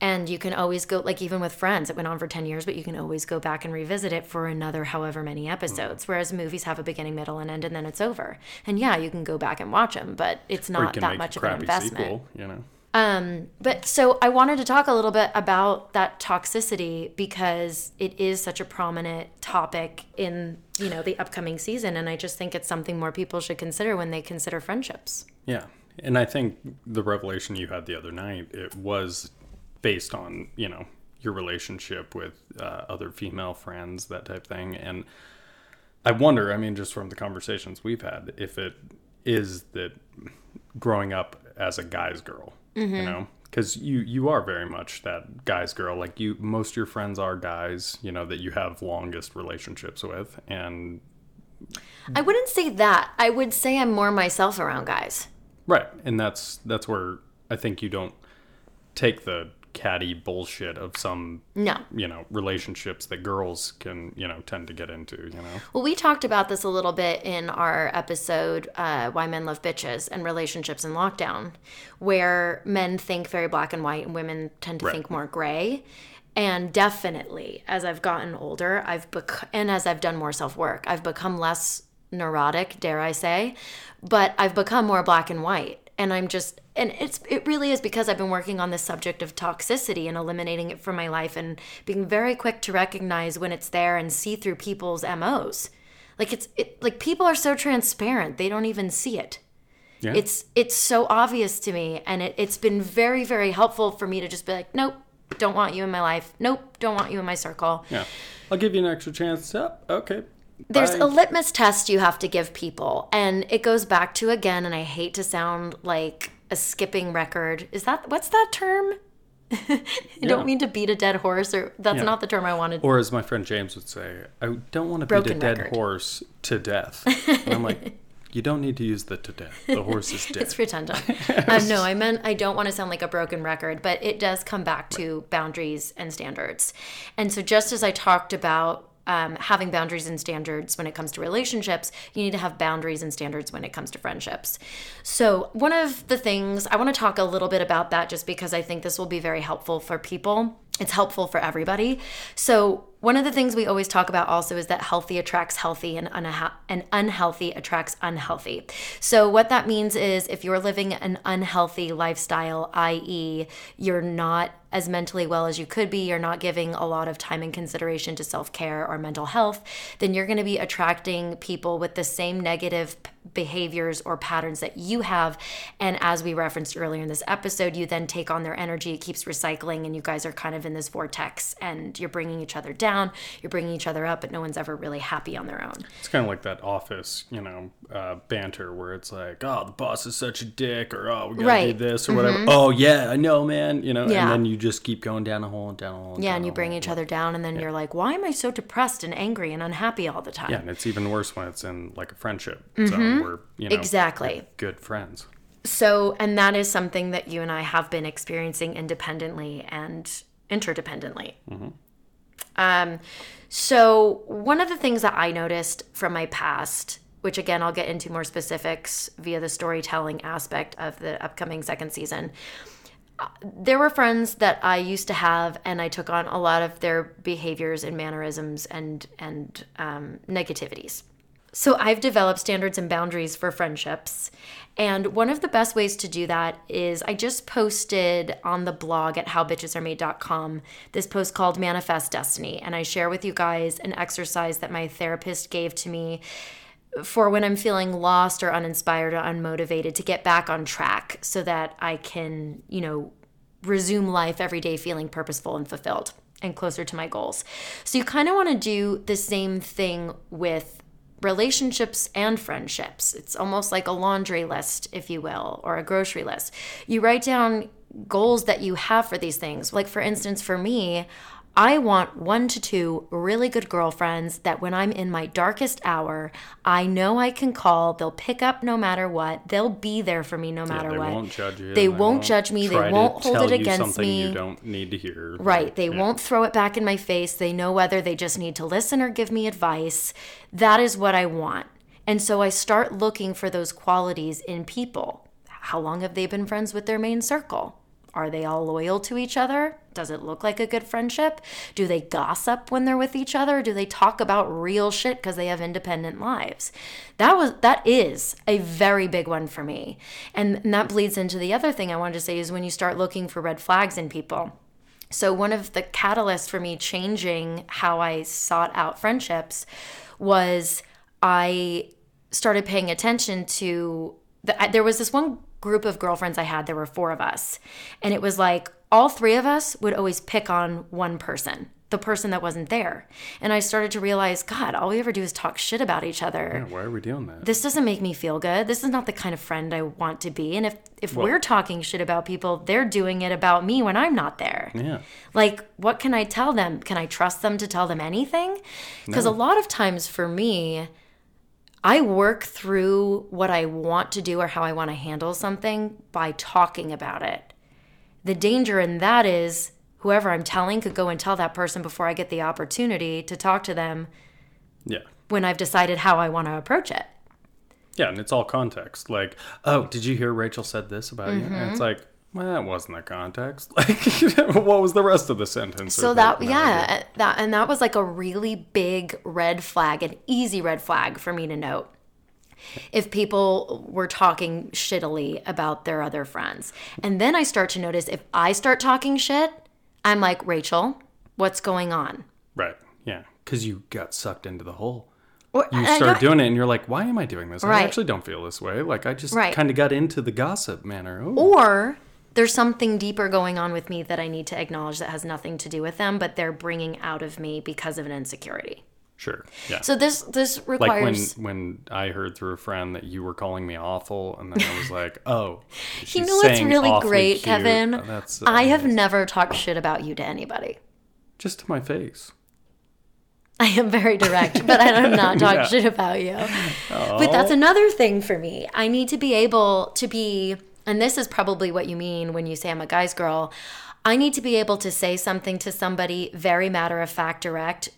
And you can always go, like, even with Friends, it went on for 10 years, but you can always go back and revisit it for another however many episodes. Mm. Whereas movies have a beginning, middle, and end, and then it's over. And yeah, you can go back and watch them, but it's not that much of an investment. sequel, you know. Um, but so I wanted to talk a little bit about that toxicity because it is such a prominent topic in, you know, the upcoming season. And I just think it's something more people should consider when they consider friendships. Yeah. And I think the revelation you had the other night, it was based on, you know, your relationship with uh, other female friends, that type thing. And I wonder, I mean, just from the conversations we've had, if it is that growing up as a guy's girl, you know, because you you are very much that guy's girl. Like you, most of your friends are guys, you know, that you have longest relationships with, and I wouldn't say that. I would say I'm more myself around guys. Right, and that's that's where I think you don't take the catty bullshit of some No. you know relationships that girls can you know tend to get into. You know, Well, we talked about this a little bit in our episode, uh, Why Men Love Bitches and Relationships in Lockdown, where men think very black and white and women tend to Right. think more gray. And definitely, as I've gotten older, I've bec- and as I've done more self work, I've become less neurotic, dare I say, but I've become more black and white. And I'm just, and it's, it really is because I've been working on this subject of toxicity and eliminating it from my life and being very quick to recognize when it's there and see through people's MOs. Like it's it, like people are so transparent, they don't even see it. Yeah. It's it's so obvious to me and it, it's been very, very helpful for me to just be like, Nope, don't want you in my life. Nope, don't want you in my circle. yeah. I'll give you an extra chance. Yep. Okay. There's Bye. a litmus test you have to give people, and it goes back to again, and I hate to sound like a skipping record. Is that what's that term? (laughs) I Yeah. don't mean to beat a dead horse, or that's Yeah. not the term I wanted. Or as my friend James would say, I don't want to beat Broken a dead record. horse to death. (laughs) And I'm like, you don't need to use the to death. The horse is (laughs) dead. It's redundant. um, no, I meant I don't want to sound like a broken record, but it does come back to boundaries and standards. And so, just as I talked about um, having boundaries and standards when it comes to relationships, you need to have boundaries and standards when it comes to friendships. So, one of the things I want to talk a little bit about that just because I think this will be very helpful for people. It's helpful for everybody. So, one of the things we always talk about also is that healthy attracts healthy and, unha- and unhealthy attracts unhealthy. So, what that means is if you're living an unhealthy lifestyle, i.e., you're not as mentally well as you could be, you're not giving a lot of time and consideration to self care or mental health, then you're going to be attracting people with the same negative behaviors or patterns that you have. And as we referenced earlier in this episode, you then take on their energy, it keeps recycling, and you guys are kind of in this vortex and you're bringing each other down, you're bringing each other up, but no one's ever really happy on their own. It's kind of like that office, you know, uh, banter where it's like, oh, the boss is such a dick, or oh, we gotta Right. Mm-hmm. do this, or whatever. Oh, yeah, I know, man. You know, Yeah. and then you just keep going down a hole and down a hole. Yeah, down and you bring hole. each other down, and then you're like, why am I so depressed and angry and unhappy all the time? Yeah, and it's even worse when it's in like a friendship zone where you know Mm-hmm. Exactly. you're good friends. So, and that is something that you and I have been experiencing independently and interdependently. Um, so, one of the things that I noticed from my past, which again, I'll get into more specifics via the storytelling aspect of the upcoming second season. uh, There were friends that I used to have, and I took on a lot of their behaviors and mannerisms and and um, negativities. So I've developed standards and boundaries for friendships. And one of the best ways to do that is I just posted on the blog at howbitchesaremade.com this post called Manifest Destiny. And I share with you guys an exercise that my therapist gave to me for when I'm feeling lost or uninspired or unmotivated to get back on track so that I can, you know, resume life every day feeling purposeful and fulfilled and closer to my goals. So you kind of want to do the same thing with relationships and friendships. It's almost like a laundry list, if you will, or a grocery list. You write down goals that you have for these things. Like, for instance, for me, I want one to two really good girlfriends that when I'm in my darkest hour, I know I can call. They'll pick up no matter what. They'll be there for me no matter what. they what. won't judge you. They and won't judge me. They won't hold tell it against something me. You don't need to hear. Right. They Yeah. won't throw it back in my face. They know whether they just need to listen or give me advice. That is what I want. And so I start looking for those qualities in people. How long have they been friends with their main circle? Are they all loyal to each other? Does it look like a good friendship? Do they gossip when they're with each other? Do they talk about real shit because they have independent lives? That was that is a very big one for me. And, that bleeds into the other thing I wanted to say is when you start looking for red flags in people. So, one of the catalysts for me changing how I sought out friendships was I started paying attention to the, there was this one group of girlfriends I had, there were four of us. And it was like all three of us would always pick on one person, the person that wasn't there. And I started to realize, God, all we ever do is talk shit about each other Why are we doing that? this doesn't make me feel good. This is not the kind of friend I want to be. And if if we're talking shit about people, they're doing it about me when I'm not there. yeah. Like, what can I tell them? Can I trust them to tell them anything? Because a lot of times for me, I work through what I want to do or how I want to handle something by talking about it. The danger in that is whoever I'm telling could go and tell that person before I get the opportunity to talk to them Yeah. when I've decided how I want to approach it. Yeah, and it's all context. Like, oh, did you hear Rachel said this about you? And Mm-hmm. it's like, well, that wasn't the context. (laughs) Like, (laughs) what was the rest of the sentence? So Or that yeah, that and that was like a really big red flag, an easy red flag for me to note. If people were talking shittily about their other friends. And then I start to notice if I start talking shit, I'm like, "Rachel, what's going on?" Right. Yeah. Because you got sucked into the hole. You uh, start doing it and you're like, why am I doing this? I actually don't feel this way. Like I just Right. kind of got into the gossip manner. Ooh. Or there's something deeper going on with me that I need to acknowledge that has nothing to do with them, but they're bringing out of me because of an insecurity. Sure. Yeah. So this this requires like when when I heard through a friend that you were calling me awful, and then I was (laughs) like, oh, You know what's really great, cute. Kevin? Oh, That's I oh, have amazing. never talked shit about you to anybody. just to my face. I am very direct, but I do not (laughs) talk Yeah. shit about you. But that's oh. another thing for me. I need to be able to be, and this is probably what you mean when you say I'm a guy's girl. I need to be able to say something to somebody very matter of fact, direct,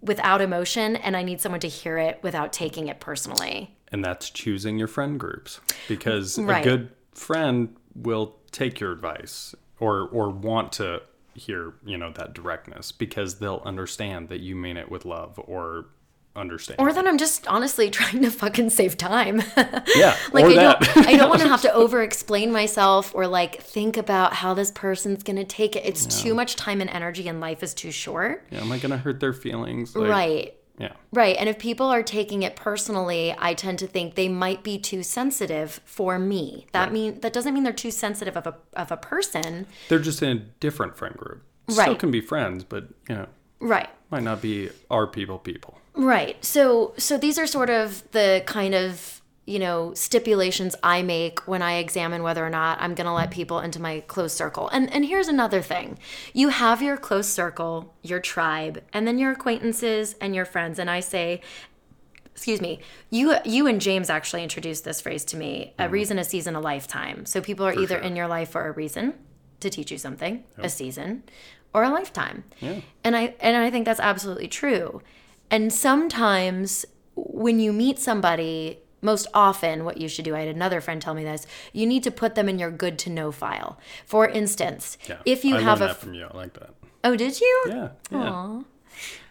without emotion, and I need someone to hear it without taking it personally. and that's choosing your friend groups because Right. a good friend will take your advice or or want to hear you know that directness because they'll understand that you mean it with love or understand Or that I'm just honestly (laughs) trying to fucking save time. yeah (laughs) like I that don't I don't (laughs) want to have to over explain myself or like think about how this person's gonna take it. It's too much time and energy and life is too short. yeah, am i gonna hurt their feelings Like, right. yeah Right. And if people are taking it personally, I tend to think they might be too sensitive for me. That mean that doesn't mean they're too sensitive of a of a person. they're just in a different friend group still Right. can be friends but you know Right. might not be our people people Right. So so these are sort of the kind of, you know, stipulations I make when I examine whether or not I'm going to let people into my close circle. And and here's another thing. You have your close circle, your tribe, and then your acquaintances and your friends and I say excuse me you you and james actually introduced this phrase to me a mm-hmm. reason a season a lifetime so people are either in your life for a reason to teach you something a season or a lifetime Yeah. and i and i think that's absolutely true and sometimes when you meet somebody most often what you should do i had another friend tell me this you need to put them in your good to know file. For instance yeah if you I have a that from you i like that. Oh did you? Yeah yeah. Aw.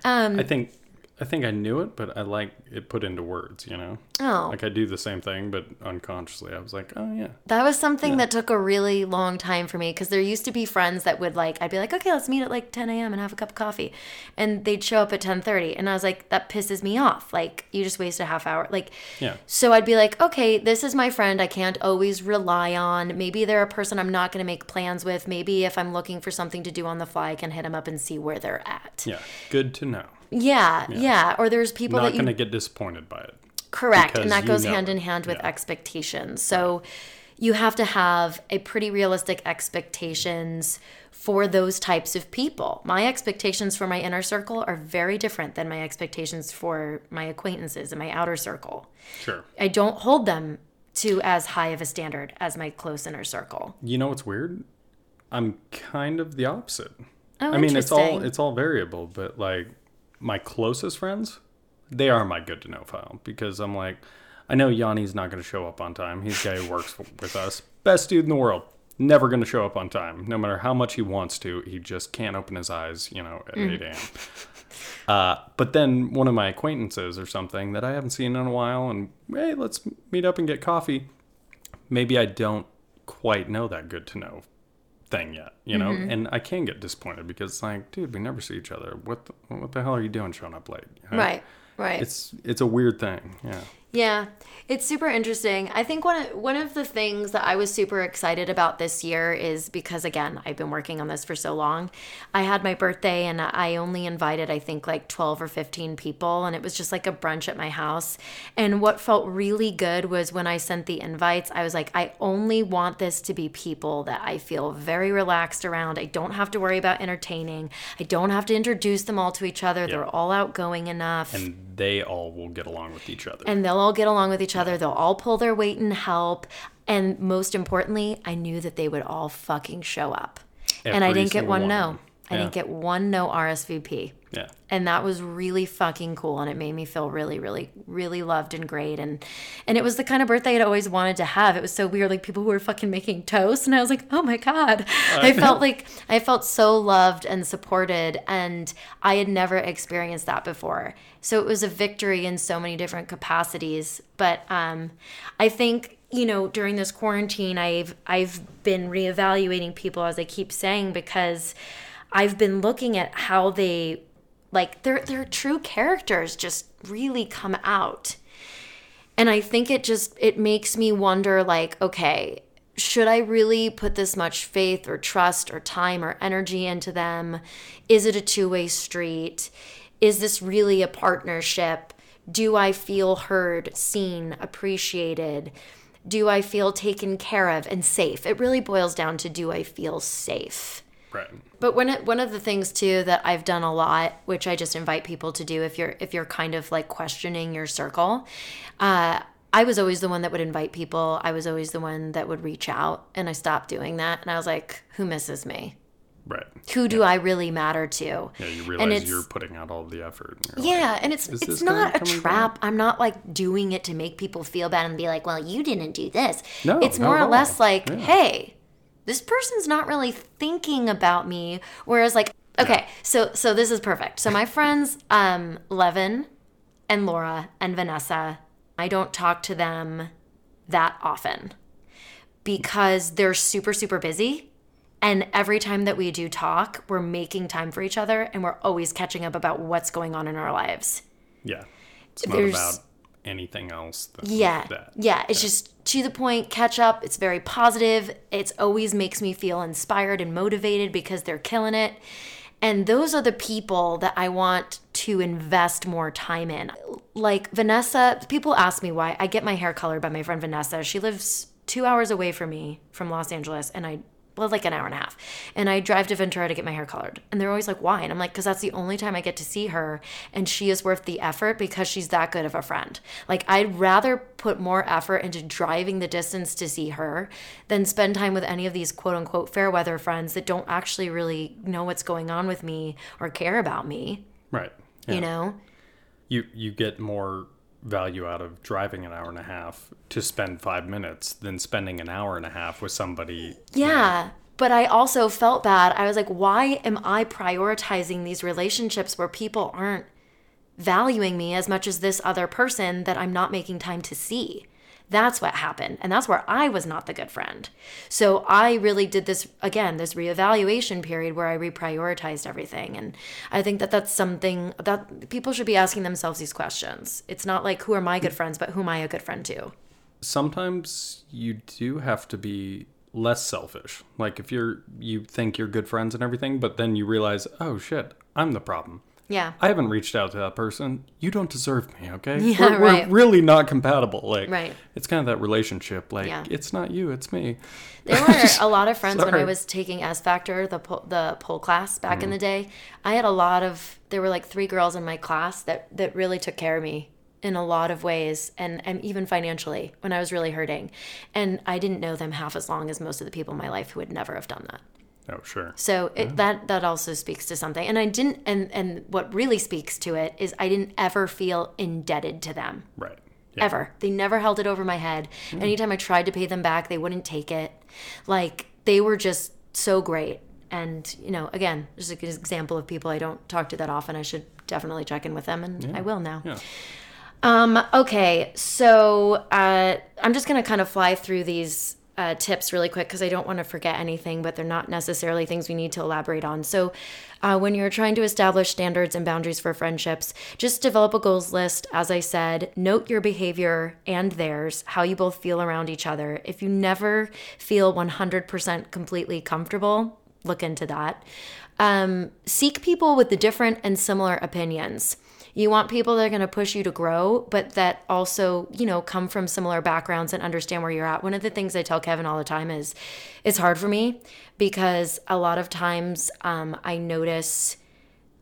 Um, i think i think i knew it but i like it put into words you know oh like I do the same thing, but unconsciously, I was like, oh yeah, That was something that took a really long time for me because there used to be friends that would like I'd be like, okay, let's meet at like 10 a.m. and have a cup of coffee, and they'd show up at 10:30, and I was like, that pisses me off. Like you just wasted a half hour. Like, Yeah. So I'd be like, okay, this is my friend. I can't always rely on. Maybe they're a person I'm not going to make plans with. Maybe if I'm looking for something to do on the fly, I can hit them up and see where they're at. yeah, good to know. Yeah, yeah. Or there's people Not that you're gonna get disappointed by it. Correct. And that goes know hand in hand with Yeah. expectations. So you have to have a pretty realistic expectations for those types of people. My expectations for my inner circle are very different than my expectations for my acquaintances and my outer circle. Sure. I don't hold them to as high of a standard as my close inner circle. You know what's weird? I'm kind of the opposite. Oh, I mean, it's all it's all variable, but like my closest friends, they are my good to know file because I'm like, I know Yanni's not going to show up on time. He's the guy who works with us, best dude in the world. Never going to show up on time, no matter how much he wants to. He just can't open his eyes, you know, at Mm. 8 a.m. Uh, but then one of my acquaintances or something that I haven't seen in a while, and hey, let's meet up and get coffee. Maybe I don't quite know that good to know thing yet, you know, Mm-hmm. and I can get disappointed because it's like, dude, we never see each other. What the, what the hell are you doing showing up late? You know? Right. Right. It's it's a weird thing. Yeah. Yeah, it's super interesting. I think one of, one of the things that I was super excited about this year is because again, I've been working on this for so long. I had my birthday and I only invited I think like 12 or 15 people and it was just like a brunch at my house. And what felt really good was when I sent the invites, I was like I only want this to be people that I feel very relaxed around. I don't have to worry about entertaining. I don't have to introduce them all to each other. They're all outgoing enough And they all will get along with each other. and they'll all get along with each other. They'll all pull their weight and help. And most importantly, I knew that they would all fucking show up. and I didn't get one one no. I didn't get one no RSVP. yeah. And that was really fucking cool and it made me feel really really really loved and great and and it was the kind of birthday I'd always wanted to have. It was so weird like people were fucking making toast and I was like, "Oh my god." I felt like I felt so loved and supported and I had never experienced that before. So it was a victory in so many different capacities, but um I think you know during this quarantine I've I've been reevaluating people as I keep saying because I've been looking at how they like their their true characters just really come out. And I think it just it makes me wonder like, okay, should I really put this much faith or trust or time or energy into them? Is it a two-way street? Is this really a partnership? Do I feel heard, seen, appreciated? Do I feel taken care of and safe? It really boils down to do I feel safe? Right. But when it, one of the things too that I've done a lot, which I just invite people to do if you're if you're kind of like questioning your circle, uh, I was always the one that would invite people. I was always the one that would reach out, and I stopped doing that. And I was like, who misses me? Right. Who do I really matter to? Yeah, you And realize you're putting out all the effort. and you're like, Yeah, and it's it's not a trap. I'm not like doing it to make people feel bad and be like, "Well, you didn't do this." No, it's more or less like, Yeah. "Hey, this person's not really thinking about me." Whereas like, okay, so so this is perfect. So my (laughs) friends um Levin and Laura and Vanessa, I don't talk to them that often because they're super super busy and every time that we do talk, we're making time for each other and we're always catching up about what's going on in our lives. Yeah. It's not There's- about anything else than Yeah. that. Yeah. It's just to the point, catch up. It's very positive. It's always makes me feel inspired and motivated because they're killing it. And those are the people that I want to invest more time in. Like Vanessa, people ask me why I get my hair colored by my friend Vanessa. She lives two hours away from me from Los Angeles, and I well, like an hour and a half. And I drive to Ventura to get my hair colored. And they're always like, why? And I'm like, because that's the only time I get to see her. And she is worth the effort because she's that good of a friend. Like, I'd rather put more effort into driving the distance to see her than spend time with any of these quote unquote fair weather friends that don't actually really know what's going on with me or care about me, Right. you know? You you get more value out of driving an hour and a half to spend five minutes than spending an hour and a half with somebody. Yeah. But I also felt bad. I was like, why am I prioritizing these relationships where people aren't valuing me as much as this other person that I'm not making time to see? That's what happened. And that's where I was not the good friend. So I really did this, again, this reevaluation period where I reprioritized everything. And I think that that's something that people should be asking themselves these questions. It's not like, who are my good friends, but who am I a good friend to? Sometimes you do have to be less selfish. Like if you're you think you're good friends and everything, but then you realize, oh shit, I'm the problem. Yeah. I haven't reached out to that person. You don't deserve me, okay? Yeah, we're, right. we're really not compatible. Like, Right. it's kind of that relationship. Like, Yeah. it's not you, it's me. There were (laughs) a lot of friends when I was taking S Factor, the pole, the pole class back in mm. the day. I had a lot of there were like three girls in my class that that really took care of me in a lot of ways and and even financially when I was really hurting. And I didn't know them half as long as most of the people in my life who would never have done that. Oh, sure. So it, that that also speaks to something. And I didn't and and what really speaks to it is I didn't ever feel indebted to them Right. Yeah. ever. They never held it over my head. Anytime I tried to pay them back, they wouldn't take it. Like they were just so great. And you know, again, just an example of people I don't talk to that often. I should definitely check in with them, and I will now. Yeah. Um, okay, so uh, I'm just gonna kind of fly through these uh, tips really quick because I don't want to forget anything, but they're not necessarily things we need to elaborate on. So, uh, when you're trying to establish standards and boundaries for friendships, just develop a goals list. As I said, note your behavior and theirs, how you both feel around each other. If you never feel 100% completely comfortable, look into that. Um, seek people with the different and similar opinions. You want people that are going to push you to grow, but that also, you know, come from similar backgrounds and understand where you're at. One of the things I tell Kevin all the time is it's hard for me because a lot of times um, I notice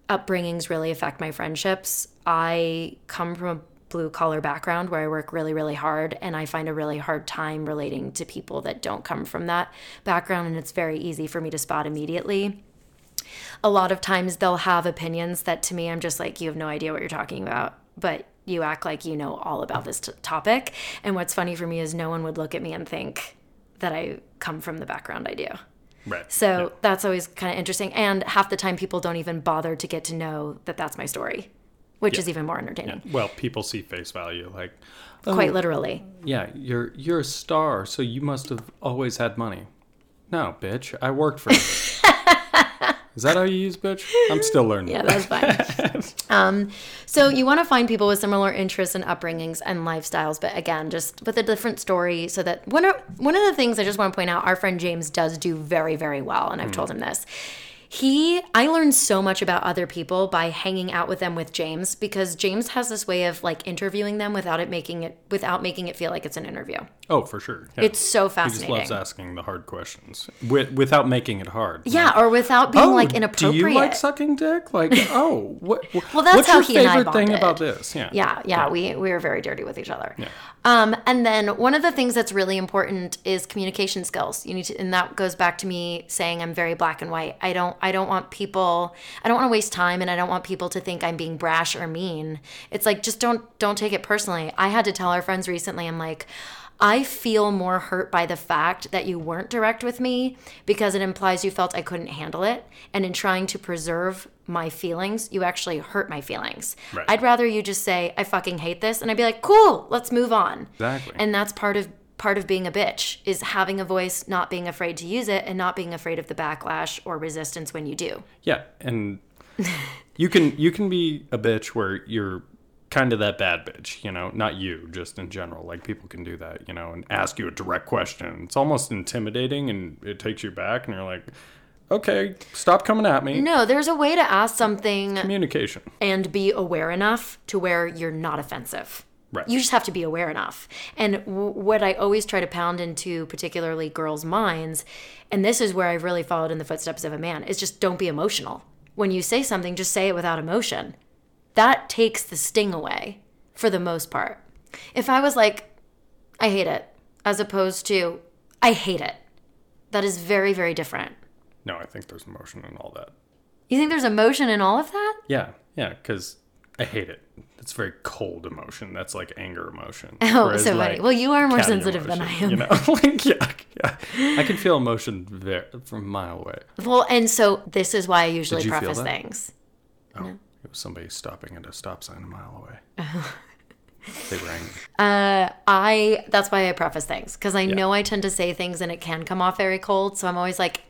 upbringings really affect my friendships. I come from a blue collar background where I work really, really hard, and I find a really hard time relating to people that don't come from that background, and it's very easy for me to spot immediately a lot of times they'll have opinions that to me I'm just like you have no idea what you're talking about but you act like you know all about this t- topic and what's funny for me is no one would look at me and think that I come from the background I do Right. so Yeah. that's always kind of interesting and half the time people don't even bother to get to know that that's my story which is even more entertaining Well, people see face value. Like, quite oh, literally Yeah, you're you're a star, so you must have always had money. No, bitch, I worked for. (laughs) Is that how you use bitch? I'm still learning. Yeah, that's fine. (laughs) um, so you want to find people with similar interests and upbringings and lifestyles, but again, just with a different story. So that one of one of the things I just want to point out, our friend James does do very very well, and I've told him this. He, I learned so much about other people by hanging out with them with James because James has this way of like interviewing them without it making it without making it feel like it's an interview. Oh, for sure. Yeah. It's so fascinating. He just loves asking the hard questions with, without making it hard. Yeah, or without being like inappropriate. Oh, Do you like sucking dick? Like, (laughs) oh, what? Well, that's what's how your he and I favorite thing bonded. about this? Yeah. Yeah, yeah, we we were very dirty with each other. Um, and then one of the things that's really important is communication skills. You need to, and that goes back to me saying I'm very black and white. I don't I don't want people I don't want to waste time, and I don't want people to think I'm being brash or mean. It's like just don't don't take it personally. I had to tell our friends recently. I'm like. I feel more hurt by the fact that you weren't direct with me because it implies you felt I couldn't handle it. And in trying to preserve my feelings, you actually hurt my feelings. Right. I'd rather you just say, I fucking hate this. And I'd be like, cool, let's move on. Exactly. And that's part of part of being a bitch is having a voice, not being afraid to use it, and not being afraid of the backlash or resistance when you do. Yeah, and (laughs) you can you can be a bitch where you're kind of that bad bitch, you know, not you, just in general. Like people can do that, you know, and ask you a direct question. It's almost intimidating and it takes you back and you're like, "Okay, stop coming at me." No, there's a way to ask something Communication. and be aware enough to where you're not offensive. Right. You just have to be aware enough. And w- what I always try to pound into, particularly girls' minds, and this is where I've really followed in the footsteps of a man, is just don't be emotional. When you say something, just say it without emotion. That takes the sting away for the most part. If I was like, I hate it, as opposed to, I hate it, that is very, very different. No, I think there's emotion in all that. You think there's emotion in all of that? Yeah, yeah, because I hate it. It's very cold emotion. That's like anger emotion. (laughs) Oh, Whereas, so funny. like, Well, you are more sensitive than I am. You know, (laughs) like yeah, yeah. I can feel emotion very, from a mile away. Well, and so this is why I usually Did you feel preface things. Oh, was somebody stopping at a stop sign a mile away. (laughs) they were angry. I that's why I preface things because I know I tend to say things and it can come off very cold. So I'm always like,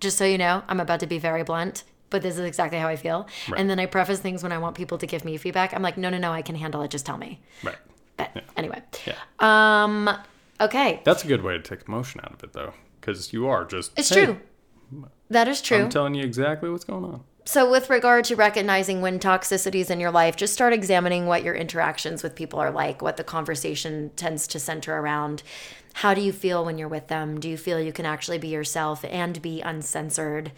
just so you know, I'm about to be very blunt, but this is exactly how I feel. And then I preface things when I want people to give me feedback. I'm like, no, no, no, I can handle it. Just tell me. Right. But anyway, Yeah. um, okay, That's a good way to take emotion out of it, though, because you are just. it's "Hey, true. That is true. I'm telling you exactly what's going on. So, with regard to recognizing when toxicity is in your life, just start examining what your interactions with people are like, what the conversation tends to center around. How do you feel when you're with them? Do you feel you can actually be yourself and be uncensored?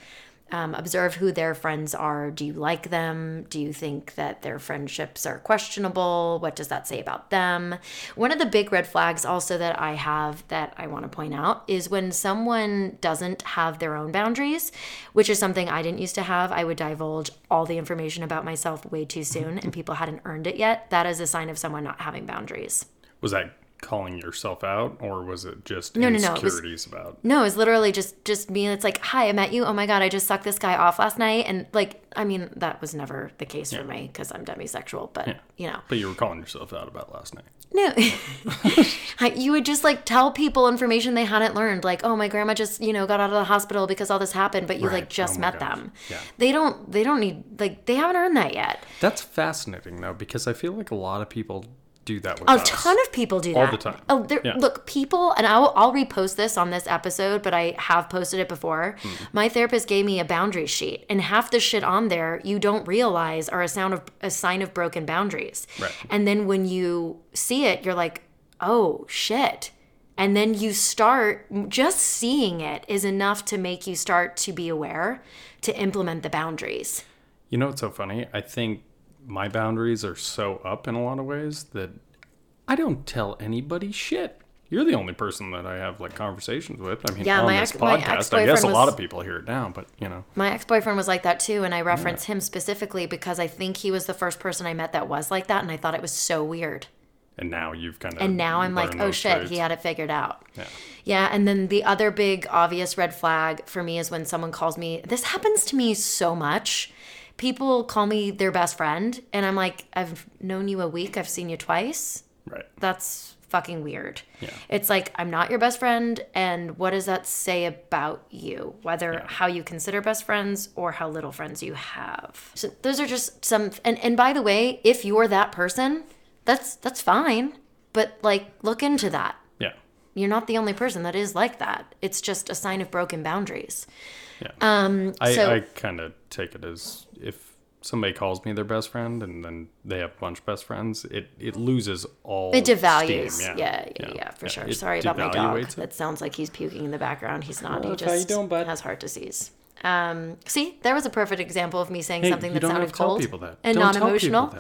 Um, observe who their friends are. Do you like them? Do you think that their friendships are questionable? What does that say about them? One of the big red flags, also, that I have that I want to point out is when someone doesn't have their own boundaries, which is something I didn't used to have. I would divulge all the information about myself way too soon, and people hadn't earned it yet. That is a sign of someone not having boundaries. Was that calling yourself out, or was it just No, no, no, it was- about? No, it's literally just just me. It's like, hi, I met you. Oh my god, I just sucked this guy off last night, and like, I mean, that was never the case for me because I'm demisexual. But you know, But you were calling yourself out about last night. no, (laughs) you would just like tell people information they hadn't learned. Like, oh, my grandma just you know got out of the hospital because all this happened, but you Right. like just Oh met gosh. them. Yeah. They don't. They don't need like they haven't earned that yet. That's fascinating, though, because I feel like a lot of people do that with A us. ton of people do All that all the time. Oh, there, Yeah. look, people, and I'll, I'll repost this on this episode, but I have posted it before. Hmm. My therapist gave me a boundary sheet, and half the shit on there you don't realize are a sound of a sign of broken boundaries. Right. And then when you see it, you're like, oh shit. And then you start just seeing it is enough to make you start to be aware to implement the boundaries. You know what's so funny? I think my boundaries are so up in a lot of ways that I don't tell anybody shit. You're the only person that I have like conversations with. I mean, Yeah, on my this ex- my podcast, I guess a lot of people hear it now, but you know, My ex boyfriend was like that too, and I reference him specifically because I think he was the first person I met that was like that, and I thought it was so weird. and now you've kind of And now I'm like, oh shit, traits. he had it figured out. Yeah. Yeah, and then the other big obvious red flag for me is when someone calls me, this happens to me so much. People call me their best friend, and I'm like, I've known you a week, I've seen you twice. Right. That's fucking weird. Yeah. It's like I'm not your best friend and what does that say about you? Whether how you consider best friends or how little friends you have. So those are just some and and by the way, if you're that person, that's that's fine. But like look into that. Yeah. You're not the only person that is like that. It's just a sign of broken boundaries. Yeah. Um I, so I kind of take it as if somebody calls me their best friend and then they have a bunch of best friends, it, it loses all it devalues. steam. Yeah, yeah, yeah, for sure. It Sorry about my dog. it. That sounds like he's puking in the background. He's not. he Well, you just doing, has heart disease. Um, see, there was a perfect example of me saying Hey, something that sounded cold that. and Don't non-emotional.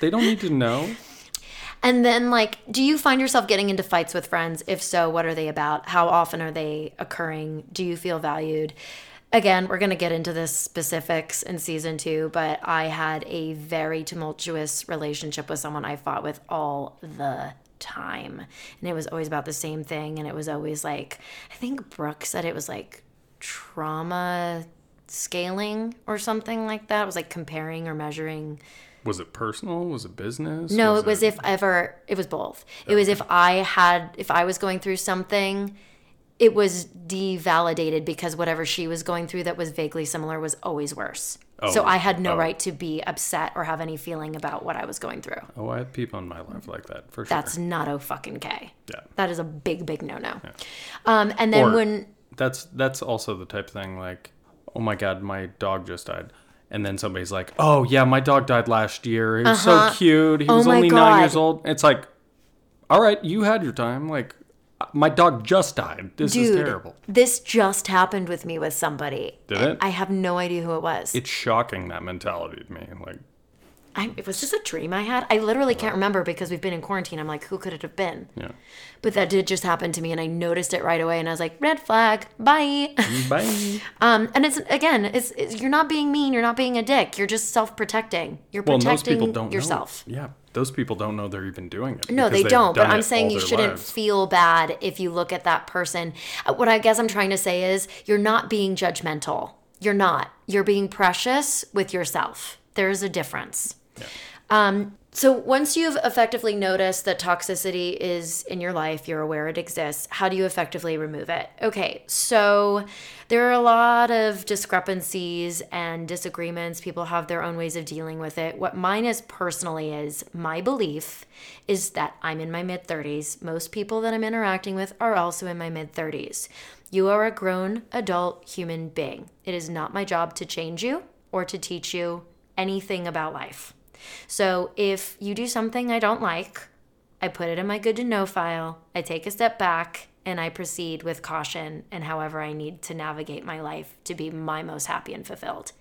They don't need to know. (laughs) And then, like, do you find yourself getting into fights with friends? If so, what are they about? How often are they occurring? Do you feel valued? Again, we're going to get into this specifics in season two, but I had a very tumultuous relationship with someone I fought with all the time. And it was always about the same thing. And it was always like, I think Brooke said it was like trauma scaling or something like that. It was like comparing or measuring Was it personal? Was it business? no, it was if ever it was both. It was if I had if I was going through something, it was devalidated because whatever she was going through that was vaguely similar was always worse. Oh, so I had no oh. right to be upset or have any feeling about what I was going through. Oh, I have people in my life like that for sure. That's not o fucking k. Yeah. That is a big big no no. Um, and then Or- when that's that's also the type of thing like, oh my god, my dog just died. And then somebody's like, "Oh yeah, my dog died last year. He was so cute. He Oh was only nine years old." It's like, all right, you had your time. Like, my dog just died. This is dude, terrible. this just happened with me with somebody. Did it? I have no idea who it was. It's shocking that mentality to me. Like, I, it was just a dream I had? I literally can't remember because we've been in quarantine. I'm like, who could it have been? yeah, But that did just happen to me, and I noticed it right away, and I was like, red flag, bye. bye. (laughs) um, and it's again, it's, it's you're not being mean, you're not being a dick, you're just self protecting. You're Well, and those protecting people don't yourself. Know. Yeah, those people don't know they're even doing it. No, they don't. But I'm saying you shouldn't lives. feel bad if you look at that person. Uh, What I guess I'm trying to say is you're not being judgmental. You're not. You're being precious with yourself. There's a difference. Um, so once you've effectively noticed that toxicity is in your life, you're aware it exists, how do you effectively remove it? Okay, so there are a lot of discrepancies and disagreements. People have their own ways of dealing with it. What mine is personally is my belief is that I'm in my mid 30s. Most people that I'm interacting with are also in my mid 30s. You are a grown adult human being. It is not my job to change you or to teach you anything about life. So if you do something I don't like, I put it in my good to know file, I take a step back, and I proceed with caution and however I need to navigate my life to be my most happy and fulfilled.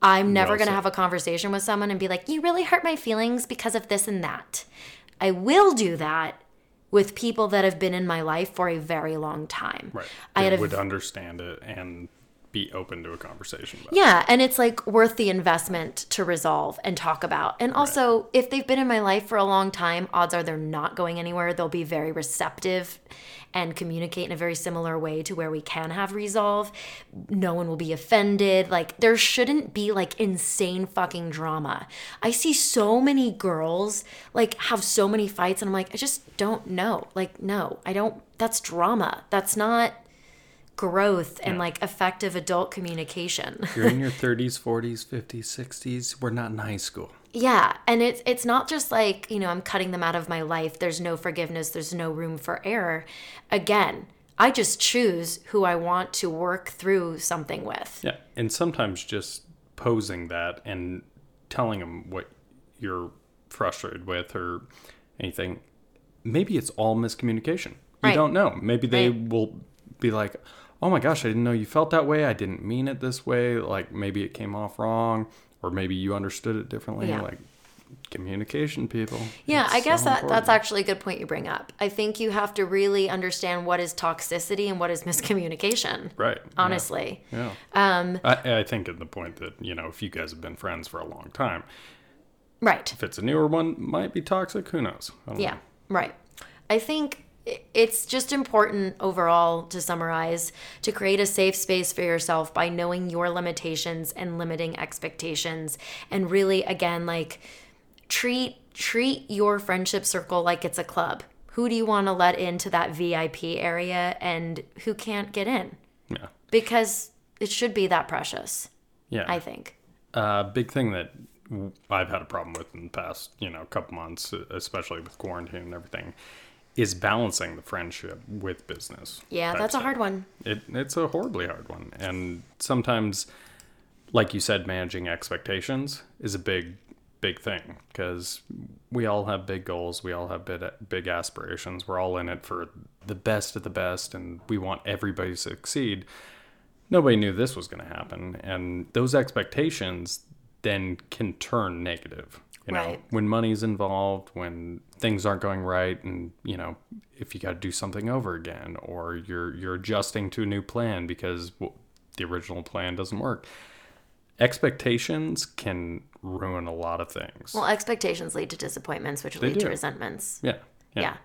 I'm never Well going to have a conversation with someone and be like, you really hurt my feelings because of this and that. I will do that with people that have been in my life for a very long time. Right. I They had a would understand it and be open to a conversation about. Yeah, and it's like worth the investment to resolve and talk about. And also, if they've been in my life for a long time, odds are they're not going anywhere. They'll be very receptive and communicate in a very similar way to where we can have resolve. No one will be offended. Like, there shouldn't be like insane fucking drama. I see so many girls like have so many fights, and I'm like, I just don't know. Like, no, I don't. That's drama. That's not growth and Yeah. like effective adult communication. You're in (laughs) your 30s, 40s, 50s, 60s. We're not in high school. yeah, and it's it's not just like, you know, I'm cutting them out of my life. There's no forgiveness, there's no room for error. Again, I just choose who I want to work through something with. Yeah. And sometimes just posing that and telling them what you're frustrated with or anything, maybe it's all miscommunication. You Right. don't know. Maybe they Right. will be like, oh my gosh, I didn't know you felt that way. I didn't mean it this way. Like maybe it came off wrong or maybe you understood it differently. Yeah. Like communication, people. Yeah, It's I guess so that that's actually a good point you bring up. I think you have to really understand what is toxicity and what is miscommunication. (laughs) right. Honestly. Yeah. Um, I, I think at the point that, you know, if you guys have been friends for a long time, Right. if it's a newer one, might be toxic. Who knows? I don't Yeah, know. right. I think it's just important overall to summarize to create a safe space for yourself by knowing your limitations and limiting expectations and really again like treat treat your friendship circle like it's a club. Who do you want to let into that VIP area and who can't get in? Yeah. Because it should be that precious, Yeah. I think. Uh, big thing that I've had a problem with in the past, you know, couple months, especially with quarantine and everything, is balancing the friendship with business. Yeah, that's a hard one. It, it's a horribly hard one. And sometimes, like you said, managing expectations is a big, big thing because we all have big goals. We all have big, big aspirations. We're all in it for the best of the best and we want everybody to succeed. Nobody knew this was going to happen. And those expectations then can turn negative. You know, Right. when money's involved, when things aren't going right, and you know, if you got to do something over again, or you're you're adjusting to a new plan because well, the original plan doesn't work. Expectations can ruin a lot of things. Well, expectations lead to disappointments, which lead do. to resentments. yeah, yeah, Yeah.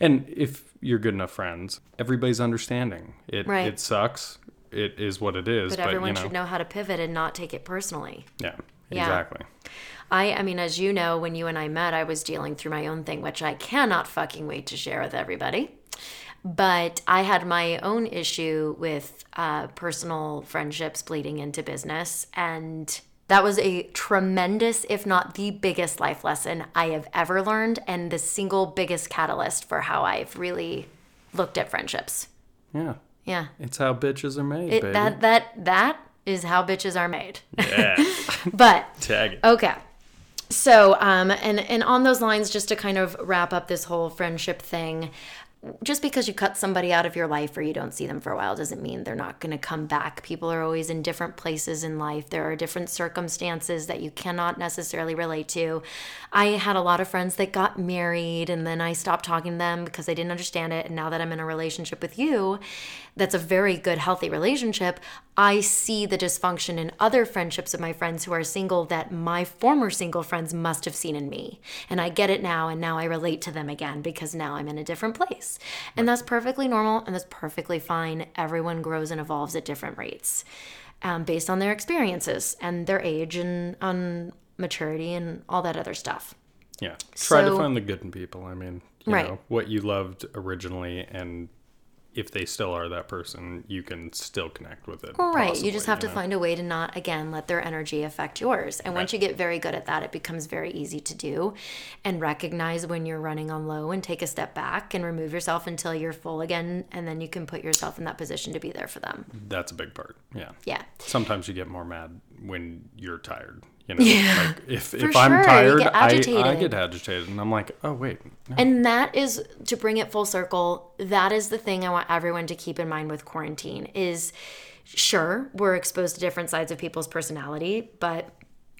And if you're good enough friends, everybody's understanding. It Right. it sucks. It is what it is. But, But, everyone you know, should know how to pivot and not take it personally. Yeah, Yeah. exactly. I, I mean, as you know, when you and I met, I was dealing through my own thing, which I cannot fucking wait to share with everybody. But I had my own issue with uh, personal friendships bleeding into business. And that was a tremendous, if not the biggest life lesson I have ever learned, and the single biggest catalyst for how I've really looked at friendships. Yeah, Yeah. it's how bitches are made, It, baby. that, that, that is how bitches are made. yeah, (laughs) but tag it. Okay. So, um, and and on those lines, just to kind of wrap up this whole friendship thing, just because you cut somebody out of your life or you don't see them for a while doesn't mean they're not going to come back. People are always in different places in life. There are different circumstances that you cannot necessarily relate to. I had a lot of friends that got married and then I stopped talking to them because I didn't understand it. And now that I'm in a relationship with you, that's a very good, healthy relationship. I see the dysfunction in other friendships of my friends who are single that my former single friends must have seen in me. And I get it now, and now I relate to them again because now I'm in a different place. And that's perfectly normal and that's perfectly fine. Everyone grows and evolves at different rates um, based on their experiences and their age and on maturity and all that other stuff. Yeah. Try to find the good in people. I mean, you Right. know, what you loved originally and if they still are that person, you can still connect with it. Right. you just have to know? find a way to not, again, let their energy affect yours. And once you get very good at that, it becomes very easy to do and recognize when you're running on low and take a step back and remove yourself until you're full again. And then you can put yourself in that position to be there for them. That's a big part. Yeah. Yeah. Sometimes you get more mad when you're tired. You know, like if, if sure, I'm tired, get I, I get agitated and I'm like, oh, wait. No. And that is to bring it full circle. That is the thing I want everyone to keep in mind with quarantine is sure, we're exposed to different sides of people's personality, but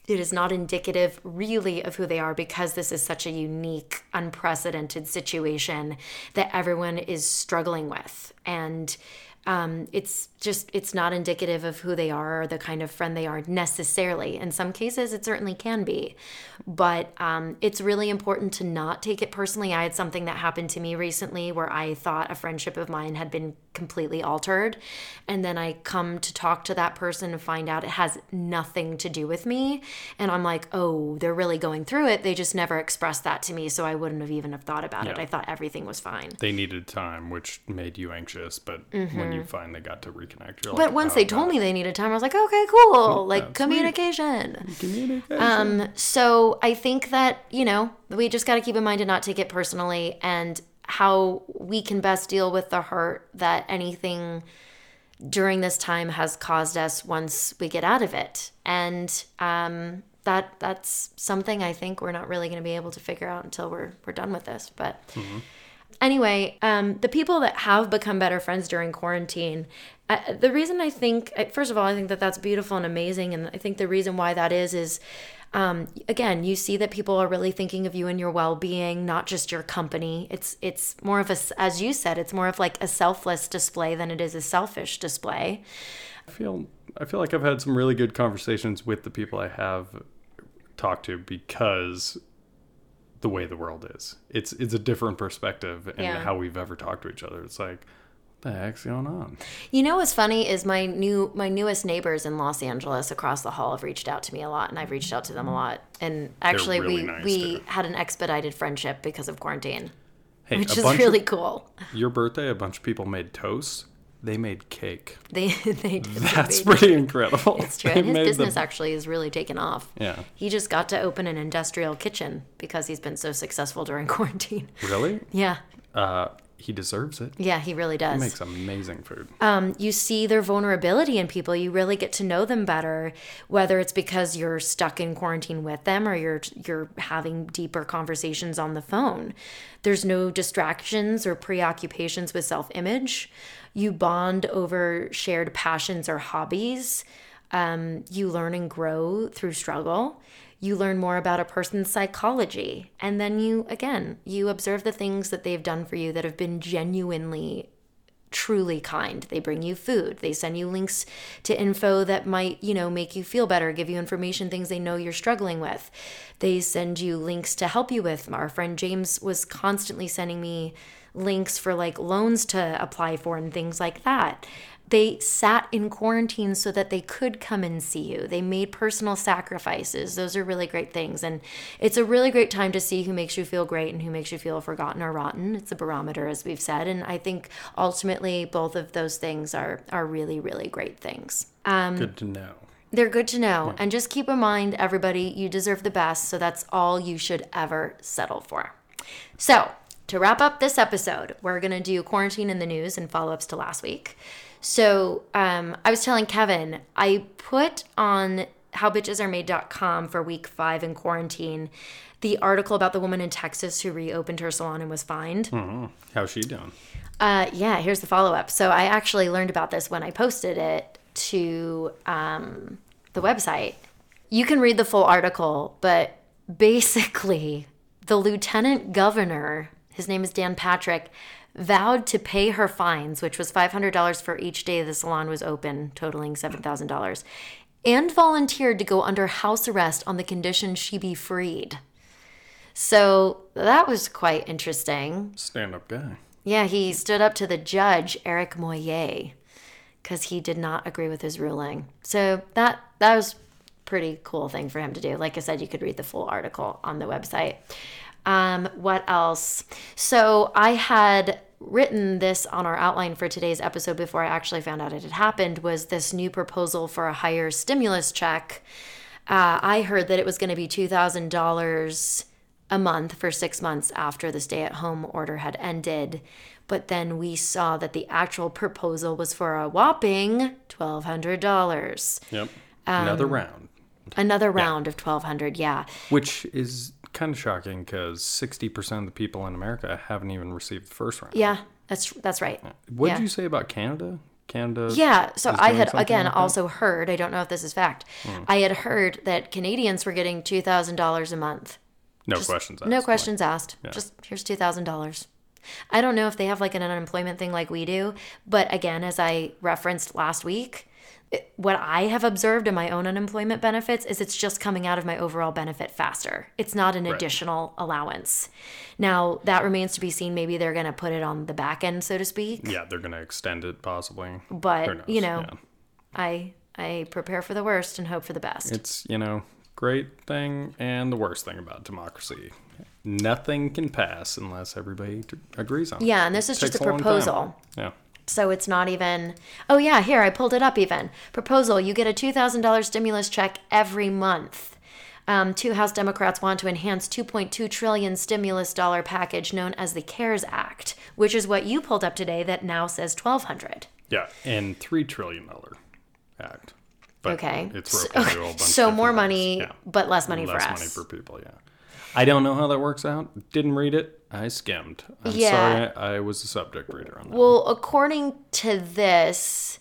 it is not indicative really of who they are because this is such a unique, unprecedented situation that everyone is struggling with. And um, it's just it's not indicative of who they are or the kind of friend they are necessarily. In some cases it certainly can be. But um, it's really important to not take it personally. I had something that happened to me recently where i thought a friendship of mine had been completely altered. And then i come to talk to that person and find out it has nothing to do with me. And i'm like oh they're really going through it. They just never expressed that to me so i wouldn't have even have thought about it. I thought everything was fine. They needed time, which made you anxious. But when you finally got to you're Mm-hmm. but like, once oh, they God. told me they needed time i was like okay cool like sweet. communication Communication. Um, so I think that, you know, we just got to keep in mind to not take it personally and how we can best deal with the hurt that anything during this time has caused us once we get out of it. And um, that that's something I think we're not really going to be able to figure out until we're we're done with this. But anyway, um, the people that have become better friends during quarantine, uh, the reason I think, uh, first of all, I think that that's beautiful and amazing, and I think the reason why that is is. Um, again, you see that people are really thinking of you and your well-being, not just your company. It's it's more of a, as you said, it's more of like a selfless display than it is a selfish display. I feel I feel like I've had some really good conversations with the people I have talked to because the way the world is. It's it's a different perspective and Yeah. how we've ever talked to each other. It's like, what the heck's going on? You know what's funny is my new my newest neighbors in Los Angeles across the hall have reached out to me a lot, and I've reached out to them a lot. And actually, really we nice, we too. had an expedited friendship because of quarantine. Hey, which is really of, cool. Your birthday, a bunch of people made toast. They made cake. (laughs) They they did. That's they pretty incredible. It's true. They And his made the- business actually is really taken off. Yeah. He just got to open an industrial kitchen because he's been so successful during (laughs) quarantine. Really? Yeah. Uh, he deserves it. Yeah, he really does. He makes amazing food. um, you see their vulnerability in people. You really get to know them better, whether it's because you're stuck in quarantine with them or you're you're having deeper conversations on the phone. There's no distractions or preoccupations with self-image. You bond over shared passions or hobbies. Um, you learn and grow through struggle. You learn more about a person's psychology. And then you, again, you observe the things that they've done for you that have been genuinely truly kind. They bring you food. They send you links to info that might, you know, make you feel better, give you information, things they know you're struggling with. They send you links to help you with. Our friend James was constantly sending me links for like loans to apply for and things like that. They sat in quarantine so that they could come and see you. They made personal sacrifices. Those are really great things. And it's a really great time to see who makes you feel great and who makes you feel forgotten or rotten. It's a barometer, as we've said. And I think ultimately both of those things are, are really, really great things. Um, good to know. They're good to know. And just keep in mind, everybody, you deserve the best. So that's all you should ever settle for. So, to wrap up this episode, we're going to do quarantine in the news and follow ups to last week. So, um, I was telling Kevin, I put on howbitchesaremade.com for week five in quarantine the article about the woman in Texas who reopened her salon and was fined. How's she doing? Uh, yeah, here's the follow up. So I actually learned about this when I posted it to um, the website. You can read the full article, but basically, the lieutenant governor, his name is Dan Patrick, vowed to pay her fines, which was $500 for each day the salon was open, totaling $7,000, and volunteered to go under house arrest on the condition she be freed. So that was quite interesting. Stand up guy. Yeah, he stood up to the judge, Eric Moyer, because he did not agree with his ruling. So that that was pretty cool thing for him to do. Like I said, you could read the full article on the website. Um, what else? So I had written this on our outline for today's episode before I actually found out it had happened. Was this new proposal for a higher stimulus check? Uh, I heard that it was going to be two thousand dollars a month for six months after the stay at home order had ended. But then we saw that the actual proposal was for a whopping $1,200. Yep. Um, Another round, Another round of 1200 yeah. which is kind of shocking because 60% of the people in America haven't even received the first round. Yeah, that's that's right. What yeah. did you say about Canada? Canada. Yeah, so I had again like also heard, I don't know if this is fact. Hmm. I had heard that Canadians were getting $2,000 a month. No questions asked. No like- questions asked. Just here's two thousand dollars. I don't know if they have like an unemployment thing like we do, but again, as I referenced last week, it- what I have observed in my own unemployment benefits is it's just coming out of my overall benefit faster. It's not an additional allowance. Now that remains to be seen. Maybe they're going to put it on the back end, so to speak. Yeah, they're going to extend it possibly. But you know, Yeah. I I prepare for the worst and hope for the best. It's, you know, great thing and the worst thing about democracy. Nothing can pass unless everybody agrees on it. yeah, and this is just a proposal. Yeah. So it's not even, oh yeah, here, I pulled it up even. Proposal you get a $2,000 stimulus check every month. Um, two House Democrats want to enhance 2.2 trillion stimulus dollar package known as the CARES Act, which is what you pulled up today that now says 1200. Yeah, and three trillion dollar act. But Okay. it's So- broken into a (laughs) bunch So more money. Yeah. but less money Less for us. money for people. Yeah. I don't know how that works out. Didn't read it. I skimmed. I'm Yeah. sorry. I was a subject reader on that. Well, according to this,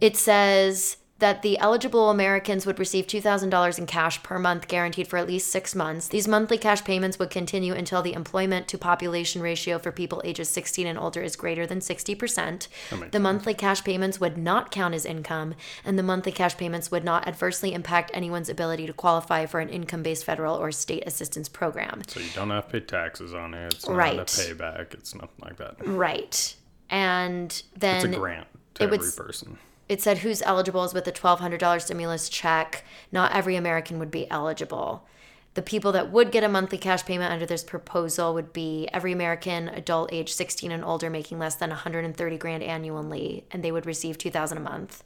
it says that the eligible Americans would receive $2,000 in cash per month guaranteed for at least six months. These monthly cash payments would continue until the employment to population ratio for people ages 16 and older is greater than 60%. The monthly cash payments would not count as income, and the monthly cash payments would not adversely impact anyone's ability to qualify for an income based federal or state assistance program. so you don't have to pay taxes on it. It's not Right. a payback. It's nothing like that. Right. And then It's a grant to it would every s- person. It said who's eligible is with a $1200 stimulus check. Not every american would be eligible The people that would get a monthly cash payment under this proposal would be every American adult age 16 and older making less than 130 grand annually, and they would receive 2,000 a month.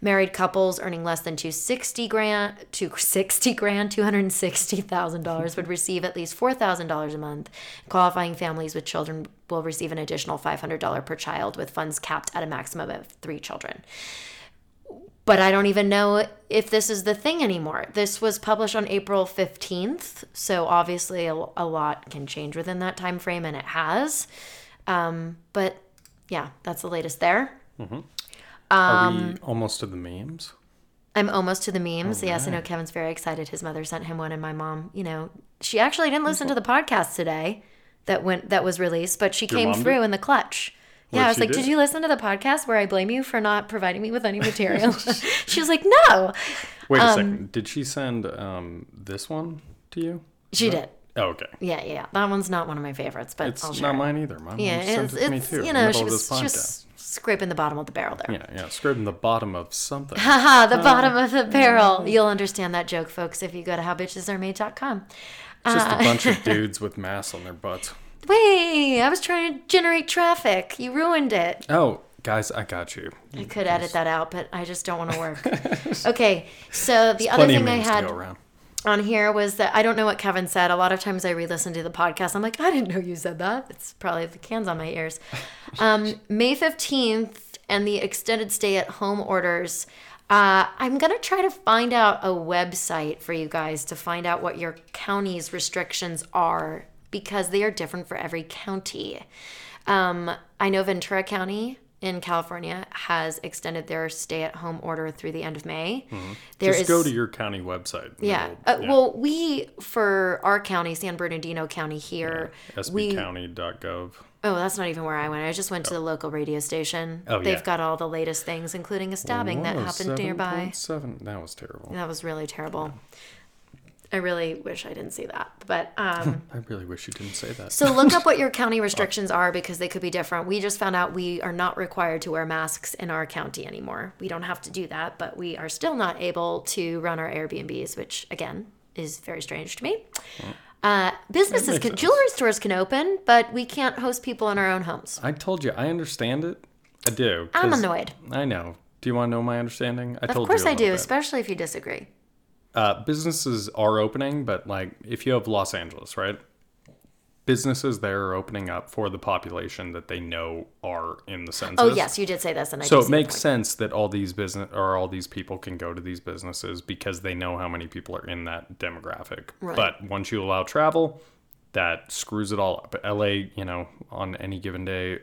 Married couples earning less than 260 grand, 260 grand, $260,000 would receive at least $4,000 a month. Qualifying families with children will receive an additional $500 per child with funds capped at a maximum of 3 children but I don't even know if this is the thing anymore. This was published on April 15th, so obviously a, a lot can change within that time frame and it has. Um, but yeah, that's the latest there. Are Um, we almost to the memes? I'm almost to the memes. Yes, I know Kevin's very excited. His mother sent him one and my mom, you know, she actually didn't listen to the podcast today that went that was released, but she came mom did? through in the clutch. Yeah, I was like, do? "Did you listen to the podcast where I blame you for not providing me with any (laughs) material?" (laughs) she was like, "No." Wait a um, second. Did she send um, this one to you? She did. Oh, okay. Yeah, yeah. That one's not one of my favorites, but It's not mine either. Mine Yeah, sent it's, it to me it's too. you know, she was this she podcast. was scraping the bottom of the barrel there. Yeah, yeah, scraping the bottom of something. (laughs) Haha, the bottom of the barrel. You'll understand that joke, folks, if you go to howbitchesaremade.com. It's just Uh, a bunch of dudes with masks on their butts. Wait, I was trying to generate traffic. You ruined it. Oh, guys, I got you. I could edit that out, but I just don't want to work. (laughs) okay, so the other thing I had to go around. on here was that I don't know what Kevin said. A lot of times I re-listen to the podcast. I'm like, I didn't know you said that. It's probably the cans on my ears. (laughs) Um, May 15th and the extended stay-at-home orders. Uh, I'm gonna try to find out a website for you guys to find out what your county's restrictions are because they are different for every county. Um, I know Ventura County in California has extended their stay-at-home order through the end of May. There Just is- go to your county website. yeah. Uh, Well, we for our county, San Bernardino County here, we sbcounty.gov. oh, that's not even where I went. I just went to the local radio station. Oh, They've yeah. got all the latest things, including a stabbing that happened nearby. 7.7. That was terrible. That was really terrible. I really wish I didn't see that, but um, (laughs) I really wish you didn't say that. So look up what your (laughs) county restrictions are because they could be different. We just found out we are not required to wear masks in our county anymore. We don't have to do that, but we are still not able to run our Airbnbs, which again is very strange to me. Uh, businesses can, jewelry stores can open, but we can't host people in our own homes. I told you, I understand it. I do. I'm annoyed. I know. Do you want to know my understanding? I Of told course you a I do, bit. especially if you disagree. Uh, businesses are opening, but like if you have Los Angeles, right? Businesses there are opening up for the population that they know are in the census. Oh yes, you did say this, and I So it makes sense that all these business or all these people can go to these businesses because they know how many people are in that demographic. Right. But once you allow travel, that screws it all up. LA, you know, on any given day,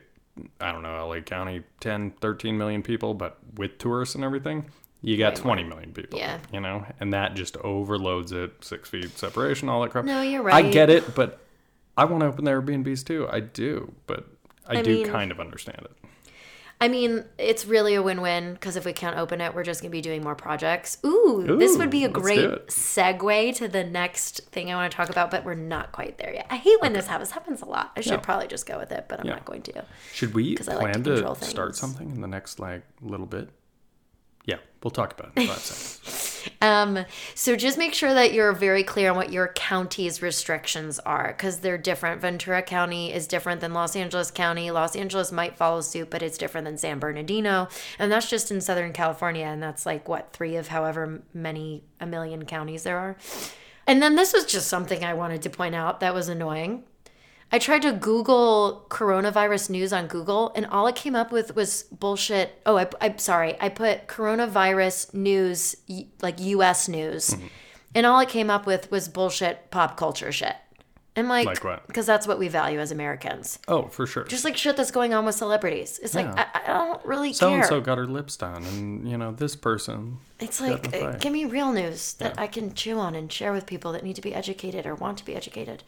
I don't know, LA County 10, 13 million people, but with tourists and everything, you got 20 million people. Yeah. You know, and that just overloads it. Six feet separation, all that crap. No, you're right. I get it, but I want to open the Airbnbs too. I do, but I, I do mean- kind of understand it. I mean, it's really a win-win because if we can't open it, we're just gonna be doing more projects. Ooh, this would be a great segue to the next thing I want to talk about, but we're not quite there yet. I hate when this happens. Happens a lot. I should probably just go with it, but I'm Yeah. not going to. Should we I like to plan to, start something in the next like little bit? Yeah, we'll talk about it in five seconds. (laughs) Um, so just make sure that you're very clear on what your county's restrictions are because they're different. Ventura County is different than Los Angeles County. Los Angeles might follow suit, but it's different than San Bernardino. And that's just in Southern California. And that's like, what, three of however many, a million counties there are. And then this was just something I wanted to point out that was annoying. I tried to Google coronavirus news on Google, and all it came up with was bullshit. Oh, I, I'm sorry. I put coronavirus news, like U.S. news, and all it came up with was bullshit pop culture shit. And like, Like what? Because that's what we value as Americans. Oh, for sure. Just like shit that's going on with celebrities. It's like I, I don't really care. so and so got her lips done, and you know this person. It's like, uh, give me real news that I can chew on and share with people that need to be educated or want to be educated.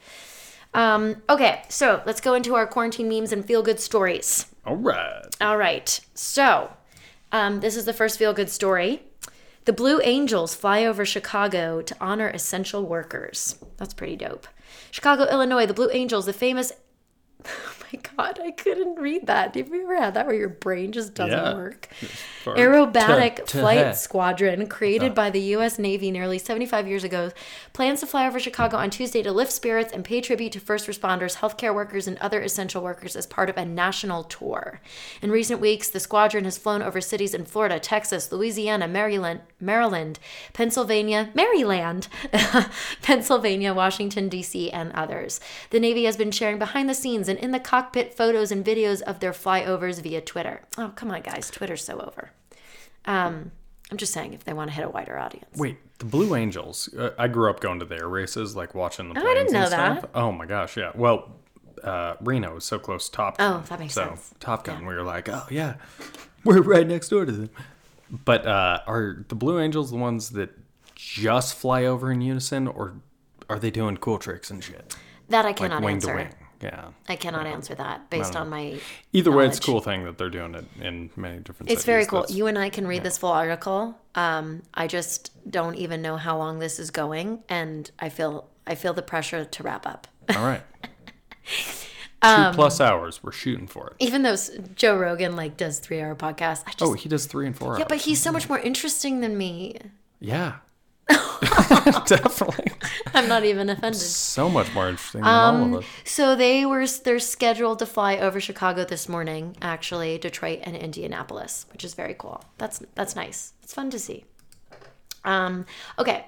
Um, okay, so let's go into our quarantine memes and feel good stories. All right. All right, so um, this is the first feel good story. The Blue Angels fly over Chicago to honor essential workers. That's pretty dope. Chicago, Illinois, the Blue Angels, the famous. (laughs) Oh my god, I couldn't read that. Have you ever had that where your brain just doesn't Yeah. work? Aerobatic Flight. Squadron, created by the U.S. Navy nearly 75 years ago, plans to fly over Chicago on Tuesday to lift spirits and pay tribute to first responders, healthcare workers, and other essential workers as part of a national tour. In recent weeks, the squadron has flown over cities in Florida, Texas, Louisiana, Maryland, Maryland, Pennsylvania, Maryland, (laughs) Pennsylvania, Washington, D.C., and others. The Navy has been sharing behind the scenes and in the cockpit photos and videos of their flyovers via Twitter. Oh, come on, guys. Twitter's so over. Um, I'm just saying if they want to hit a wider audience. Wait, the Blue Angels. Uh, I grew up going to their races, like watching the Oh, I planes didn't know and stuff. that. Oh my gosh, yeah. Well, uh, Reno is so close to Top Gun. Oh, that makes so, sense. Top Gun, we were like, oh yeah, we're right next door to them. But uh, are the Blue Angels the ones that just fly over in unison, or are they doing cool tricks and shit, That I like cannot wing answer. to wing? Yeah. I cannot answer that based on my. Either way, it's a cool thing that they're doing it in many different. It's very cool. That's- You and I can read this full article. Um, I just don't even know how long this is going, and I feel I feel the pressure to wrap up. All right. (laughs) Um, Two plus hours. We're shooting for it. Even though Joe Rogan like does three hour podcasts, I just Oh, he does three and four yeah, hours. but he's so much more interesting than me. Yeah. (laughs) Definitely. I'm not even offended. So much more interesting than all Um, of us. So they were they're scheduled to fly over Chicago this morning, actually, Detroit and Indianapolis, which is very cool. That's that's nice. It's fun to see. Um, okay.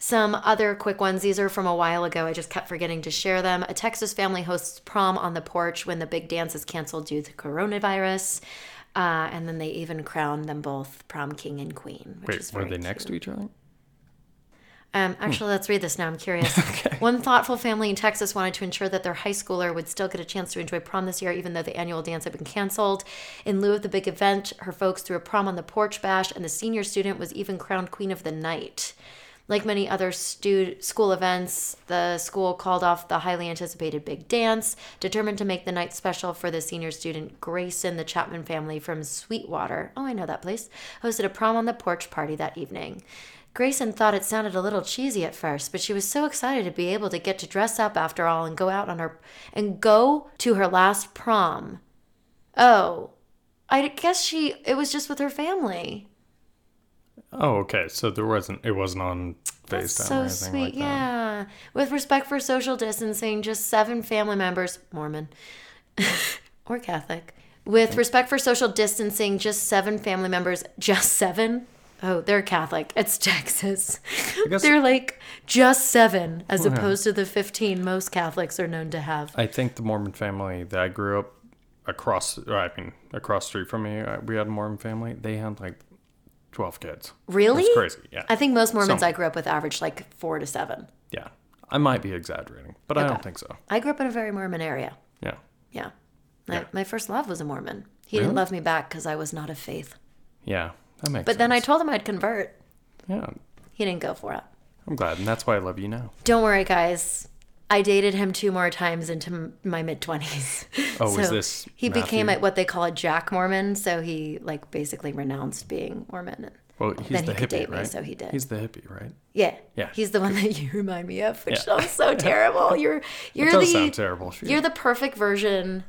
Some other quick ones. These are from a while ago. I just kept forgetting to share them. A Texas family hosts prom on the porch when the big dance is canceled due to coronavirus. Uh, and then they even crown them both prom king and queen. Which Wait, were they next to each other? Um, actually, let's read this now. I'm curious. (laughs) One thoughtful family in Texas wanted to ensure that their high schooler would still get a chance to enjoy prom this year, even though the annual dance had been canceled. In lieu of the big event, her folks threw a prom on the porch bash, and the senior student was even crowned queen of the night. Like many other school events, the school called off the highly anticipated big dance, determined to make the night special for the senior student Grayson. The Chapman family from Sweetwater, oh, I know that place, hosted a prom on the porch party that evening. Grayson thought it sounded a little cheesy at first, but she was so excited to be able to get to dress up after all and go out on her and go to her last prom. Oh, I guess she it was just with her family. Oh, okay. So there wasn't. It wasn't on FaceTime That's so or anything sweet, like that. yeah. With respect for social distancing, just seven family members, Mormon (laughs) or Catholic. With respect for social distancing, just seven family members, (laughs) just seven. Oh, they're Catholic. It's Texas. they're like just seven, as opposed to the fifteen most Catholics are known to have. I think the Mormon family that I grew up across. I mean, across street from me, uh, we had a Mormon family. They had like twelve kids. Really? That's crazy. Yeah. I think most Mormons Some. I grew up with averaged like four to seven. yeah. I might be exaggerating, but I don't think so. I grew up in a very Mormon area. Yeah. Yeah. My, Yeah. my first love was a Mormon. He didn't love me back because I was not of faith. Yeah. That makes. But then I told him I'd convert. Yeah. He didn't go for it. I'm glad, and that's why I love you now. Don't worry, guys. I dated him two more times into m- my mid twenties. Oh, is (laughs) this He became a, what they call a Jack Mormon, so he like basically renounced being Mormon. Well, he's Then the he could hippie, date me, right? so he did. He's the hippie, right? Yeah, Yeah. He's the one that you remind me of, which Yeah. sounds so (laughs) terrible. You're you're does the sound terrible, sure. you're the perfect version.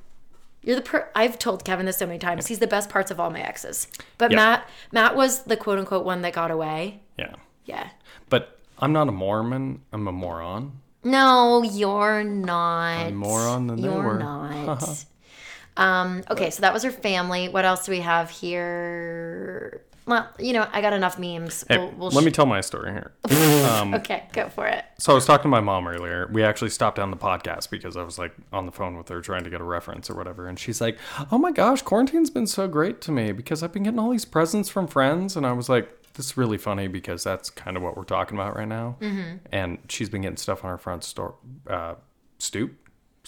You're the per- I've told Kevin this so many times. He's the best parts of all my exes. But Yeah. Matt Matt was the quote unquote one that got away. Yeah. Yeah. But I'm not a Mormon. I'm a moron. No, you're not. I'm moron than they you're were. not. (laughs) um, okay, so that was her family. What else do we have here? Well, you know, I got enough memes. Hey, We'll- we'll let sh- me tell my story here. (laughs) Um, Okay, go for it. So I was talking to my mom earlier. We actually stopped down the podcast because I was like on the phone with her trying to get a reference or whatever. And she's like, "Oh my gosh, quarantine's been so great to me because I've been getting all these presents from friends." And I was like, "This is really funny because that's kind of what we're talking about right now." Mm-hmm. And she's been getting stuff on her front store uh, stoop.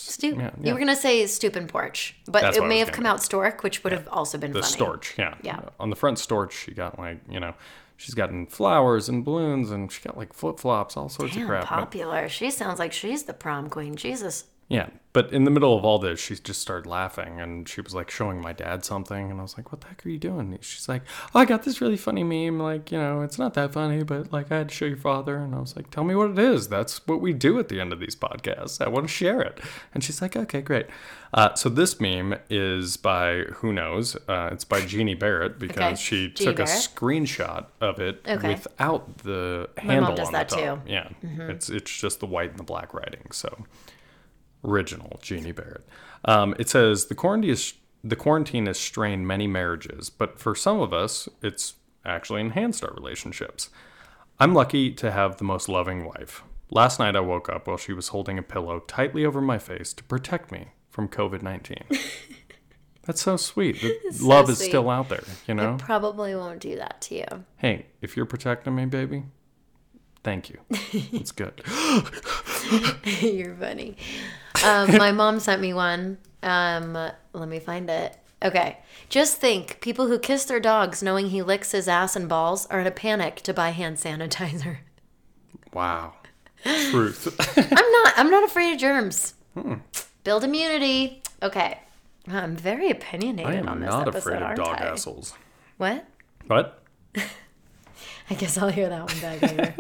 Stoop. Yeah, You were gonna say stoop and porch, but That's it may have come out stork, which would have also been The funny. storch, yeah. Yeah. On the front storch, she got like you know, she's gotten flowers and balloons, and she got like flip flops, all sorts Damn, of crap. But- popular. She sounds like she's the prom queen. Jesus. Yeah. But in the middle of all this, she just started laughing and she was like showing my dad something. And I was like, what the heck are you doing? She's like, oh, I got this really funny meme. Like, you know, it's not that funny, but like I had to show your father. And I was like, tell me what it is. That's what we do at the end of these podcasts. I want to share it. And she's like, okay, great. Uh, so this meme is by who knows? Uh, it's by Jeannie Barrett because Okay. she Jeannie took a screenshot of it Okay. without the My handle mom does on that the top. too. Mm-hmm. Yeah, it's it's just the white and the black writing. So original Jeannie Barrett. Um, it says the quarantine is the quarantine has strained many marriages, but for some of us, it's actually enhanced our relationships. I'm lucky to have the most loving wife. Last night I woke up while she was holding a pillow tightly over my face to protect me from COVID 19. (laughs) That's so sweet. So love is still out there, you know? Probably won't do that to you. hey, if you're protecting me, baby, thank you. (laughs) It's good. (laughs) (gasps) You're funny. Um, (laughs) my mom sent me one. Um, let me find it. Okay. Just think people who kiss their dogs knowing he licks his ass and balls are in a panic to buy hand sanitizer. Wow. (laughs) Truth. I'm not I'm not afraid of germs. Hmm. Build immunity. Okay. I'm very opinionated I am on this not episode, afraid of aren't dog I? assholes. What? What? (laughs) I guess I'll hear that one back later.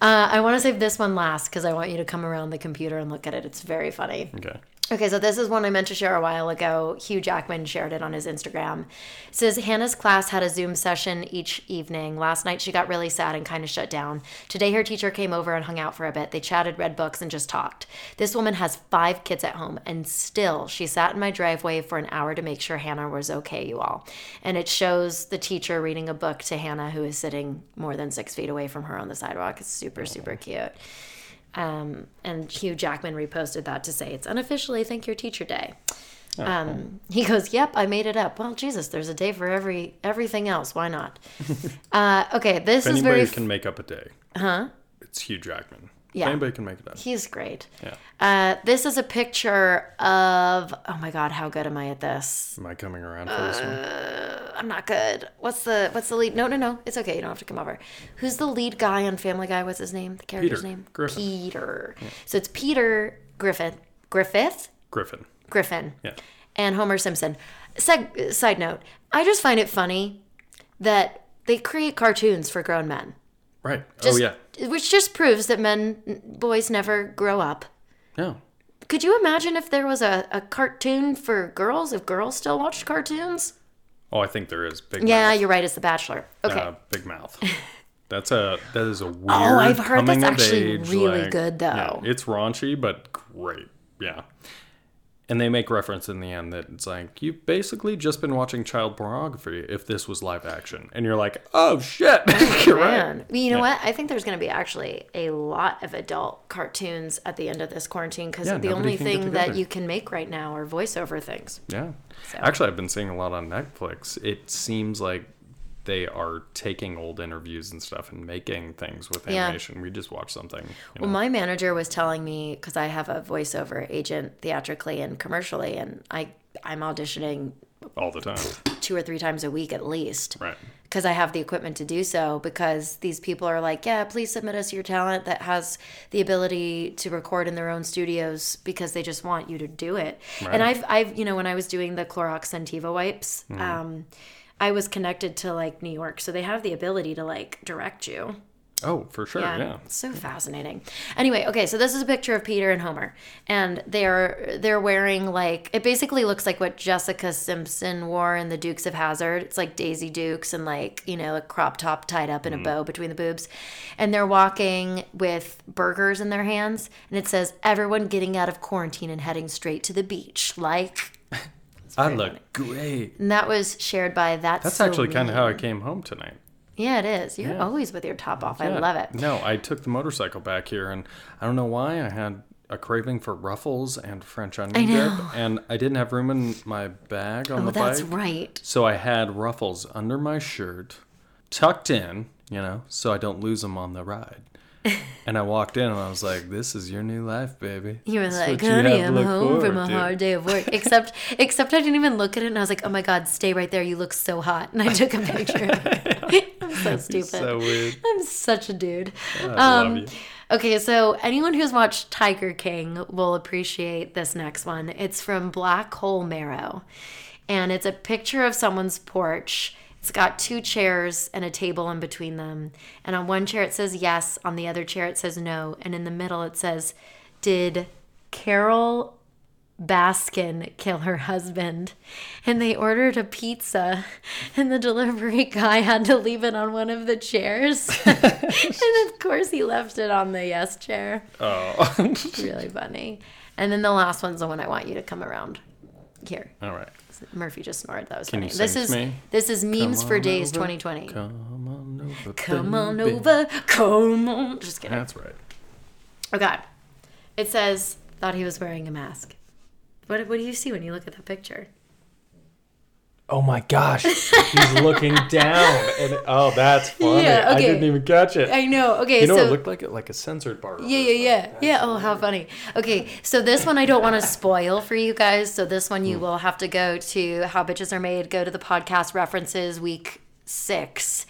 Uh, I want to save this one last because I want you to come around the computer and look at it. It's very funny. Okay. Okay, so this is one I meant to share a while ago. Hugh Jackman shared it on his Instagram. It says Hannah's class had a Zoom session each evening. Last night she got really sad and kind of shut down. Today her teacher came over and hung out for a bit. They chatted, read books, and just talked. This woman has five kids at home, and still she sat in my driveway for an hour to make sure Hannah was okay, you all. And it shows the teacher reading a book to Hannah, who is sitting more than six feet away from her on the sidewalk. It's super, super cute. Um, and Hugh Jackman reposted that to say it's unofficially Thank Your Teacher Day. Um, he goes, "Yep, I made it up." Well, Jesus, there's a day for every everything else. Why not? (laughs) uh, okay, this If is anybody very. can make up a day, huh? it's Hugh Jackman. Yeah. Anybody can make it up. He's great. Yeah. Uh, this is a picture of. Oh my God, how good am I at this? Am I coming around for this Uh, one? I'm not good. What's the What's the lead? No, no, no. It's okay. You don't have to come over. Who's the lead guy on Family Guy? What's his name? The character's Peter name? Griffin. Peter. So it's Peter Griffin. Griffith. Griffin. Griffin. Yeah. and Homer Simpson. Seg- side note, I just find it funny that they create cartoons for grown men. Right. Just, oh, yeah. Which just proves that men, boys never grow up. No. Could you imagine if there was a, a cartoon for girls, if girls still watched cartoons? Oh, I think there is. Big Yeah, mouth. you're right. It's The Bachelor. Okay. Uh, big mouth. (laughs) That's a that is a weird. Oh, I've heard that's actually age, really like- good, though. Yeah, it's raunchy, but great. Yeah. And they make reference in the end that it's like you've basically just been watching child pornography if this was live action, and you're like, oh shit, (laughs) you're oh, right. You know what? I think there's going to be actually a lot of adult cartoons at the end of this quarantine because Yeah, the only thing that you can make right now are voiceover things. Yeah. So- Actually, I've been seeing a lot on Netflix. It seems like they are taking old interviews and stuff and making things with Yeah. animation. We just watch something. You Well, know. my manager was telling me because I have a voiceover agent theatrically and commercially, and I I'm auditioning all the time. two or three times a week at least Right. because I have the equipment to do so. Because these people are like, yeah, please submit us your talent that has the ability to record in their own studios because they just want you to do it. And I've I've you know when I was doing the Clorox Scentiva wipes, um, I was connected to like New York, so they have the ability to like direct you. Oh, for sure. Yeah. It's so fascinating. Anyway, okay, so this is a picture of Peter and Homer, and they're they're wearing like it basically looks like what Jessica Simpson wore in the Dukes of Hazzard. It's like Daisy Dukes and like you know a crop top tied up in a mm-hmm. bow between the boobs, and they're walking with burgers in their hands, and it says everyone getting out of quarantine and heading straight to the beach, like. I look great. And that was shared by that. That's actually kind of how I came home tonight. Yeah, it is. You're Yeah. always with your top off. I love it. No, I took the motorcycle back here, and I don't know why I had a craving for ruffles and French onion dip, and I didn't have room in my bag on Oh, the that's bike. right. So I had ruffles under my shirt, tucked in, you know, so I don't lose them on the ride. (laughs) and I walked in and I was like, "This is your new life, baby." You were This is like, honey, I'm home from a to." hard day of work. Except, (laughs) except I didn't even look at it, and I was like, oh my god, stay right there. You look so hot, and I took a picture. (laughs) I'm so stupid. So weird. I'm such a dude. I Um. Okay, so anyone who's watched Tiger King will appreciate this next one. It's from Black Hole Marrow, and it's a picture of someone's porch. It's got two chairs and a table in between them. And on one chair it says yes, on the other chair it says no, and in the middle it says, Did Carole Baskin kill her husband? And they ordered a pizza, (laughs) and the delivery guy had to leave it on one of the chairs. (laughs) and of course, he left it on the yes chair. Oh, (laughs) Really funny. And then the last one's the one I want you to come around. Here, all right. Murphy just snored. That was Can funny. you this is me? this is memes Come for days over. 2020. Come on over. Come on over, come on. Just kidding. That's right. Oh God, It says, thought he was wearing a mask. What, what do you see when you look at that picture? Oh my gosh, he's looking (laughs) down, and oh, that's funny. Yeah, I didn't even catch it. I know. Okay, you know, so it looked like it like a censored bar. Yeah, yeah, yeah. Yeah, oh, how funny. Okay, so this one I don't want to spoil for you guys. So this one you hmm. will have to go to How Bitches Are Made, go to the podcast references week six,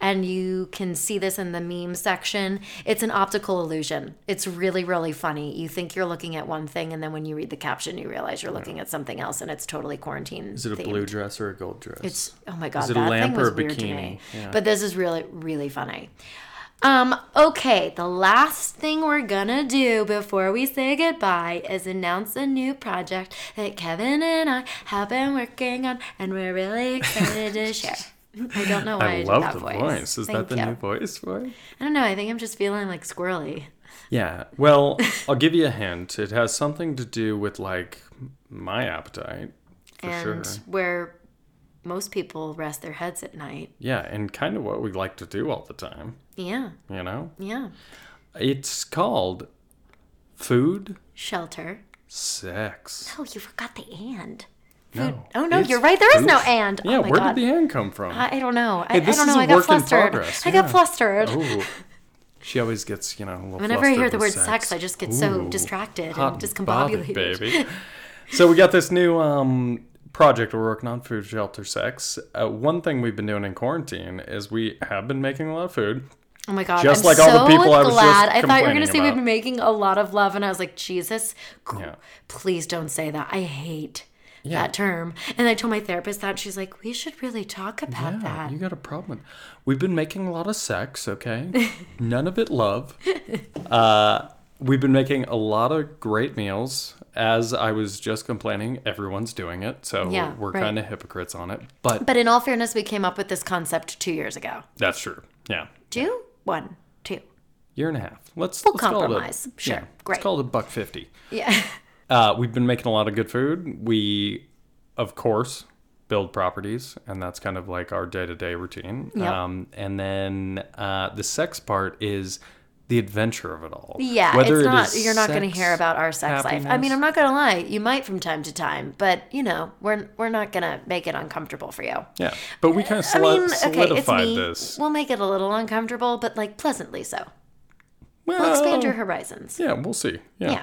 and you can see this in the meme section. It's an optical illusion. It's really, really funny. You think you're looking at one thing, and then when you read the caption, you realize you're looking at something else, and it's totally quarantine. Is it a themed. blue dress or a gold dress? It's oh my god, it a that lamp thing or was a bikini? Yeah. But this is really really funny. Um, okay, the last thing we're gonna do before we say goodbye is announce a new project that Kevin and I have been working on, and we're really excited to (laughs) share. (laughs) I don't know why I, I did love that the voice. voice. Is Thank that the you. new voice for it? I don't know. I think I'm just feeling like squirrely. Yeah. Well, (laughs) I'll give you a hint. It has something to do with like my appetite, for and sure. where most people rest their heads at night. Yeah, and kind of what we like to do all the time. Yeah, You know, yeah. it's called food Shelter. sex. Oh, you forgot the and. No, Oh no, it's you're right. There is no food- and. Yeah, oh my where God. did the and come from? I, I don't know. I, Hey, I this don't is know. a I got work in flustered. progress, I got flustered. Oh, she always gets you know. A little Whenever I hear the word sex, I just get so distracted and discombobulated. baby. (laughs) so we got this new um, project we're working on, food shelter sex. Uh, one thing we've been doing in quarantine is we have been making a lot of food. Oh my god! Just I'm like all the so people I was glad. I thought you were gonna complaining say we've been making a lot of love, and I was like, Jesus, Yeah. please don't say that. I hate that term. And I told my therapist that. She's like, we should really talk about Yeah, that. you got a problem. We've been making a lot of sex, okay? (laughs) None of it love. Uh, we've been making a lot of great meals. As I was just complaining, everyone's doing it, so Yeah, we're right. kind of hypocrites on it. But But in all fairness, we came up with this concept two years ago. that's true. Yeah, Two, one, two. year and a half. Let's Full let's call it a- compromise. Sure, yeah, great. Let's call it a buck fifty. Yeah. (laughs) Uh, we've been making a lot of good food. We, of course, build properties, and that's kind of like our day to day routine. Yep. Um, and then uh, the sex part is the adventure of it all. Yeah, Whether it's it not. is You're not going to hear about our sex life. I mean. I'm not going to lie. You might from time to time, but you know, we're we're not going to make it uncomfortable for you. Yeah, but we kind of I mean, okay, it's solidified me. this. We'll make it a little uncomfortable, but like pleasantly so. Well, We'll expand your horizons. Yeah, we'll see. Yeah. Yeah.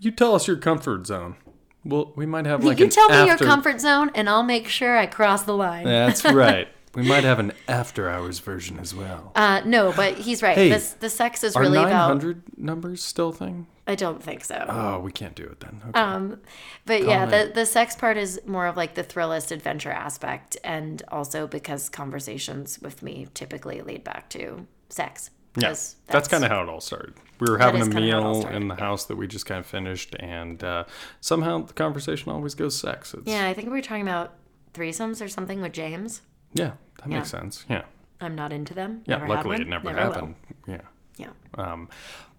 You tell us your comfort zone. Well, we might have like you tell me after- your comfort zone, and I'll make sure I cross the line. That's (laughs) right. We might have an after hours version as well. Uh, no, but he's right. Hey, this the sex is really nine about. hundred numbers still thing? I don't think so. Oh, we can't do it then. Okay. Um, but yeah, Comment. the the sex part is more of like the thrillist adventure aspect, and also because conversations with me typically lead back to sex. Yeah, 'Cause that's, kind of how it all started. We were having a kinda how it all meal in the house that we just kind of finished, and uh, somehow the conversation always goes sex. It's, Yeah, I think we were talking about threesomes or something with James. yeah, that makes sense. Yeah, I'm not into them. yeah. Never luckily, it never, will. happened. Yeah. Yeah. Um,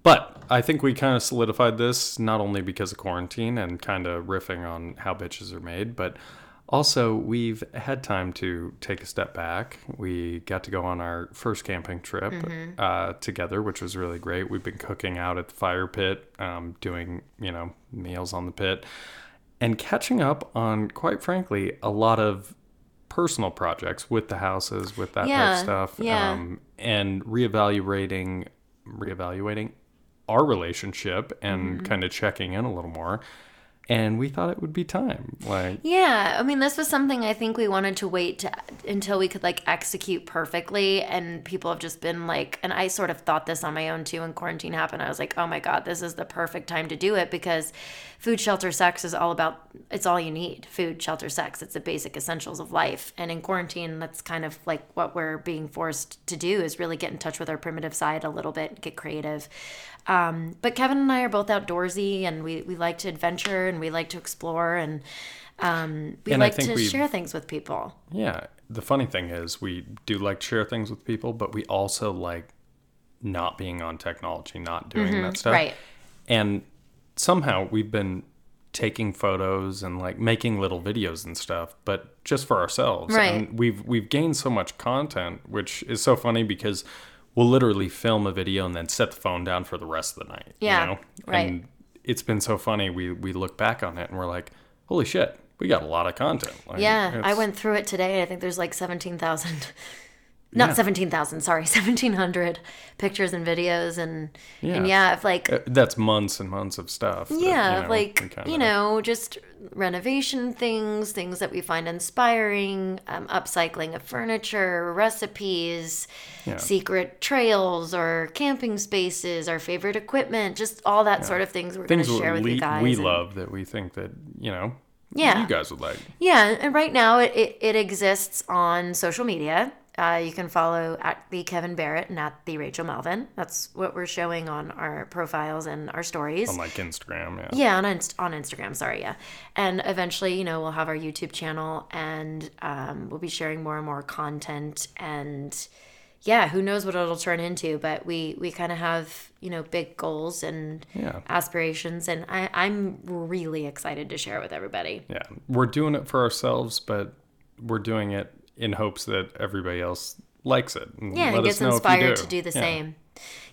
but I think we kind of solidified this not only because of quarantine and kind of riffing on how bitches are made, but also we've had time to take a step back. We got to go on our first camping trip uh, together, which was really great. We've been cooking out at the fire pit, um, doing you know meals on the pit, and catching up on, quite frankly, a lot of personal projects with the houses, with that type Yeah, of stuff, yeah. um, and reevaluating reevaluating our relationship and kind of checking in a little more. And we thought it would be time. Like, Yeah, I mean, this was something I think we wanted to wait to, until we could like execute perfectly. And people have just been like, and I sort of thought this on my own too when quarantine happened. I was like, oh my God, this is the perfect time to do it because food, shelter, sex is all about, it's all you need food, shelter, sex. It's the basic essentials of life. And in quarantine, that's kind of like what we're being forced to do is really get in touch with our primitive side a little bit, get creative. Um, but Kevin and I are both outdoorsy and we, we like to adventure and we like to explore and um, we And like to share things with people. yeah. The funny thing is, we do like to share things with people, but we also like not being on technology, not doing that stuff. Right. And somehow we've been taking photos and like making little videos and stuff, but just for ourselves. Right. And we've we've gained so much content, which is so funny because we'll literally film a video and then set the phone down for the rest of the night. Yeah, You know? right. And it's been so funny. We we look back on it and we're like, holy shit, we got a lot of content. Like, Yeah, I went through it today. I think there's like 17,000, not Yeah. 17,000, sorry, (laughs) 1,700 pictures and videos. And yeah, and Yeah. if like, Uh, That's months and months of stuff. that, yeah, you know, like, kinda- you know, just renovation things, things that we find inspiring, um, upcycling of furniture, recipes, Yeah. secret trails or camping spaces, our favorite equipment, just all that sort of things we're going to share we, with you guys. we and- love that we think that you know Yeah. you guys would like. Yeah, and right now it, it, it exists on social media. Uh, you can follow at the Kevin Barrett and at the Rachel Melvin. That's what we're showing on our profiles and our stories. on like Instagram. Yeah. yeah, on Inst- on Instagram. Sorry, yeah. And eventually, you know, we'll have our YouTube channel, and um, we'll be sharing more and more content. And yeah, who knows what it'll turn into? But we we kind of have you know big goals and Yeah. aspirations, and I, I'm really excited to share with everybody. Yeah. We're doing it for ourselves, but we're doing it in hopes that everybody else likes it. And Yeah, let and us gets know if you inspired do. to do the Yeah. same.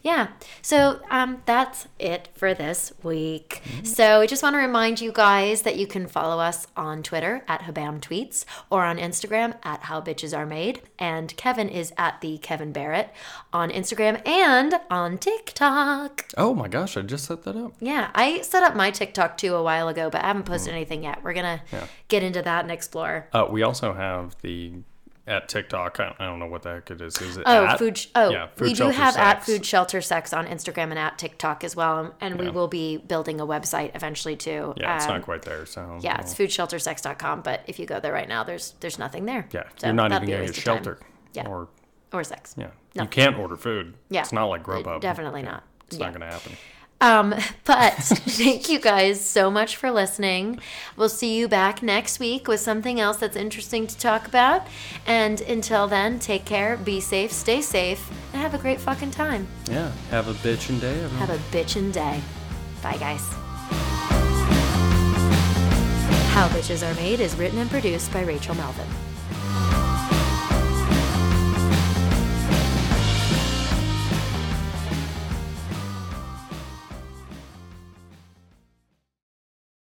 Yeah. So um, that's it for this week. Mm-hmm. So I just want to remind you guys that you can follow us on Twitter at Habam Tweets or on Instagram at How Bitches Are Made. And Kevin is at the Kevin Barrett on Instagram and on TikTok. Oh my gosh, I just set that up. Yeah, I set up my TikTok too a while ago, but I haven't posted Mm. anything yet. We're going to get into that and explore. Uh, we also have the at TikTok. I don't, I don't know what the heck it is. Is it Oh, at? food. Sh- oh, yeah, food we do have at food shelter sex on Instagram and at TikTok as well, and we will be building a website eventually too. Yeah, it's Um, not quite there. So Yeah, it's foodsheltersex.com, but if you go there right now, there's there's nothing there. yeah. So you're not even getting a time. shelter. Yeah. Or or sex. yeah, No. you can't order food. Yeah. It's not like Grubhub. Definitely not. It's Yeah. not going to happen. Um, (laughs) but thank you guys so much for listening. We'll see you back next week with something else that's interesting to talk about. And until then, take care, be safe, stay safe, and have a great fucking time. Yeah. Have a bitchin' day. everyone. Have a bitchin' day. Bye, guys. How Bitches Are Made is written and produced by Rachel Melvin.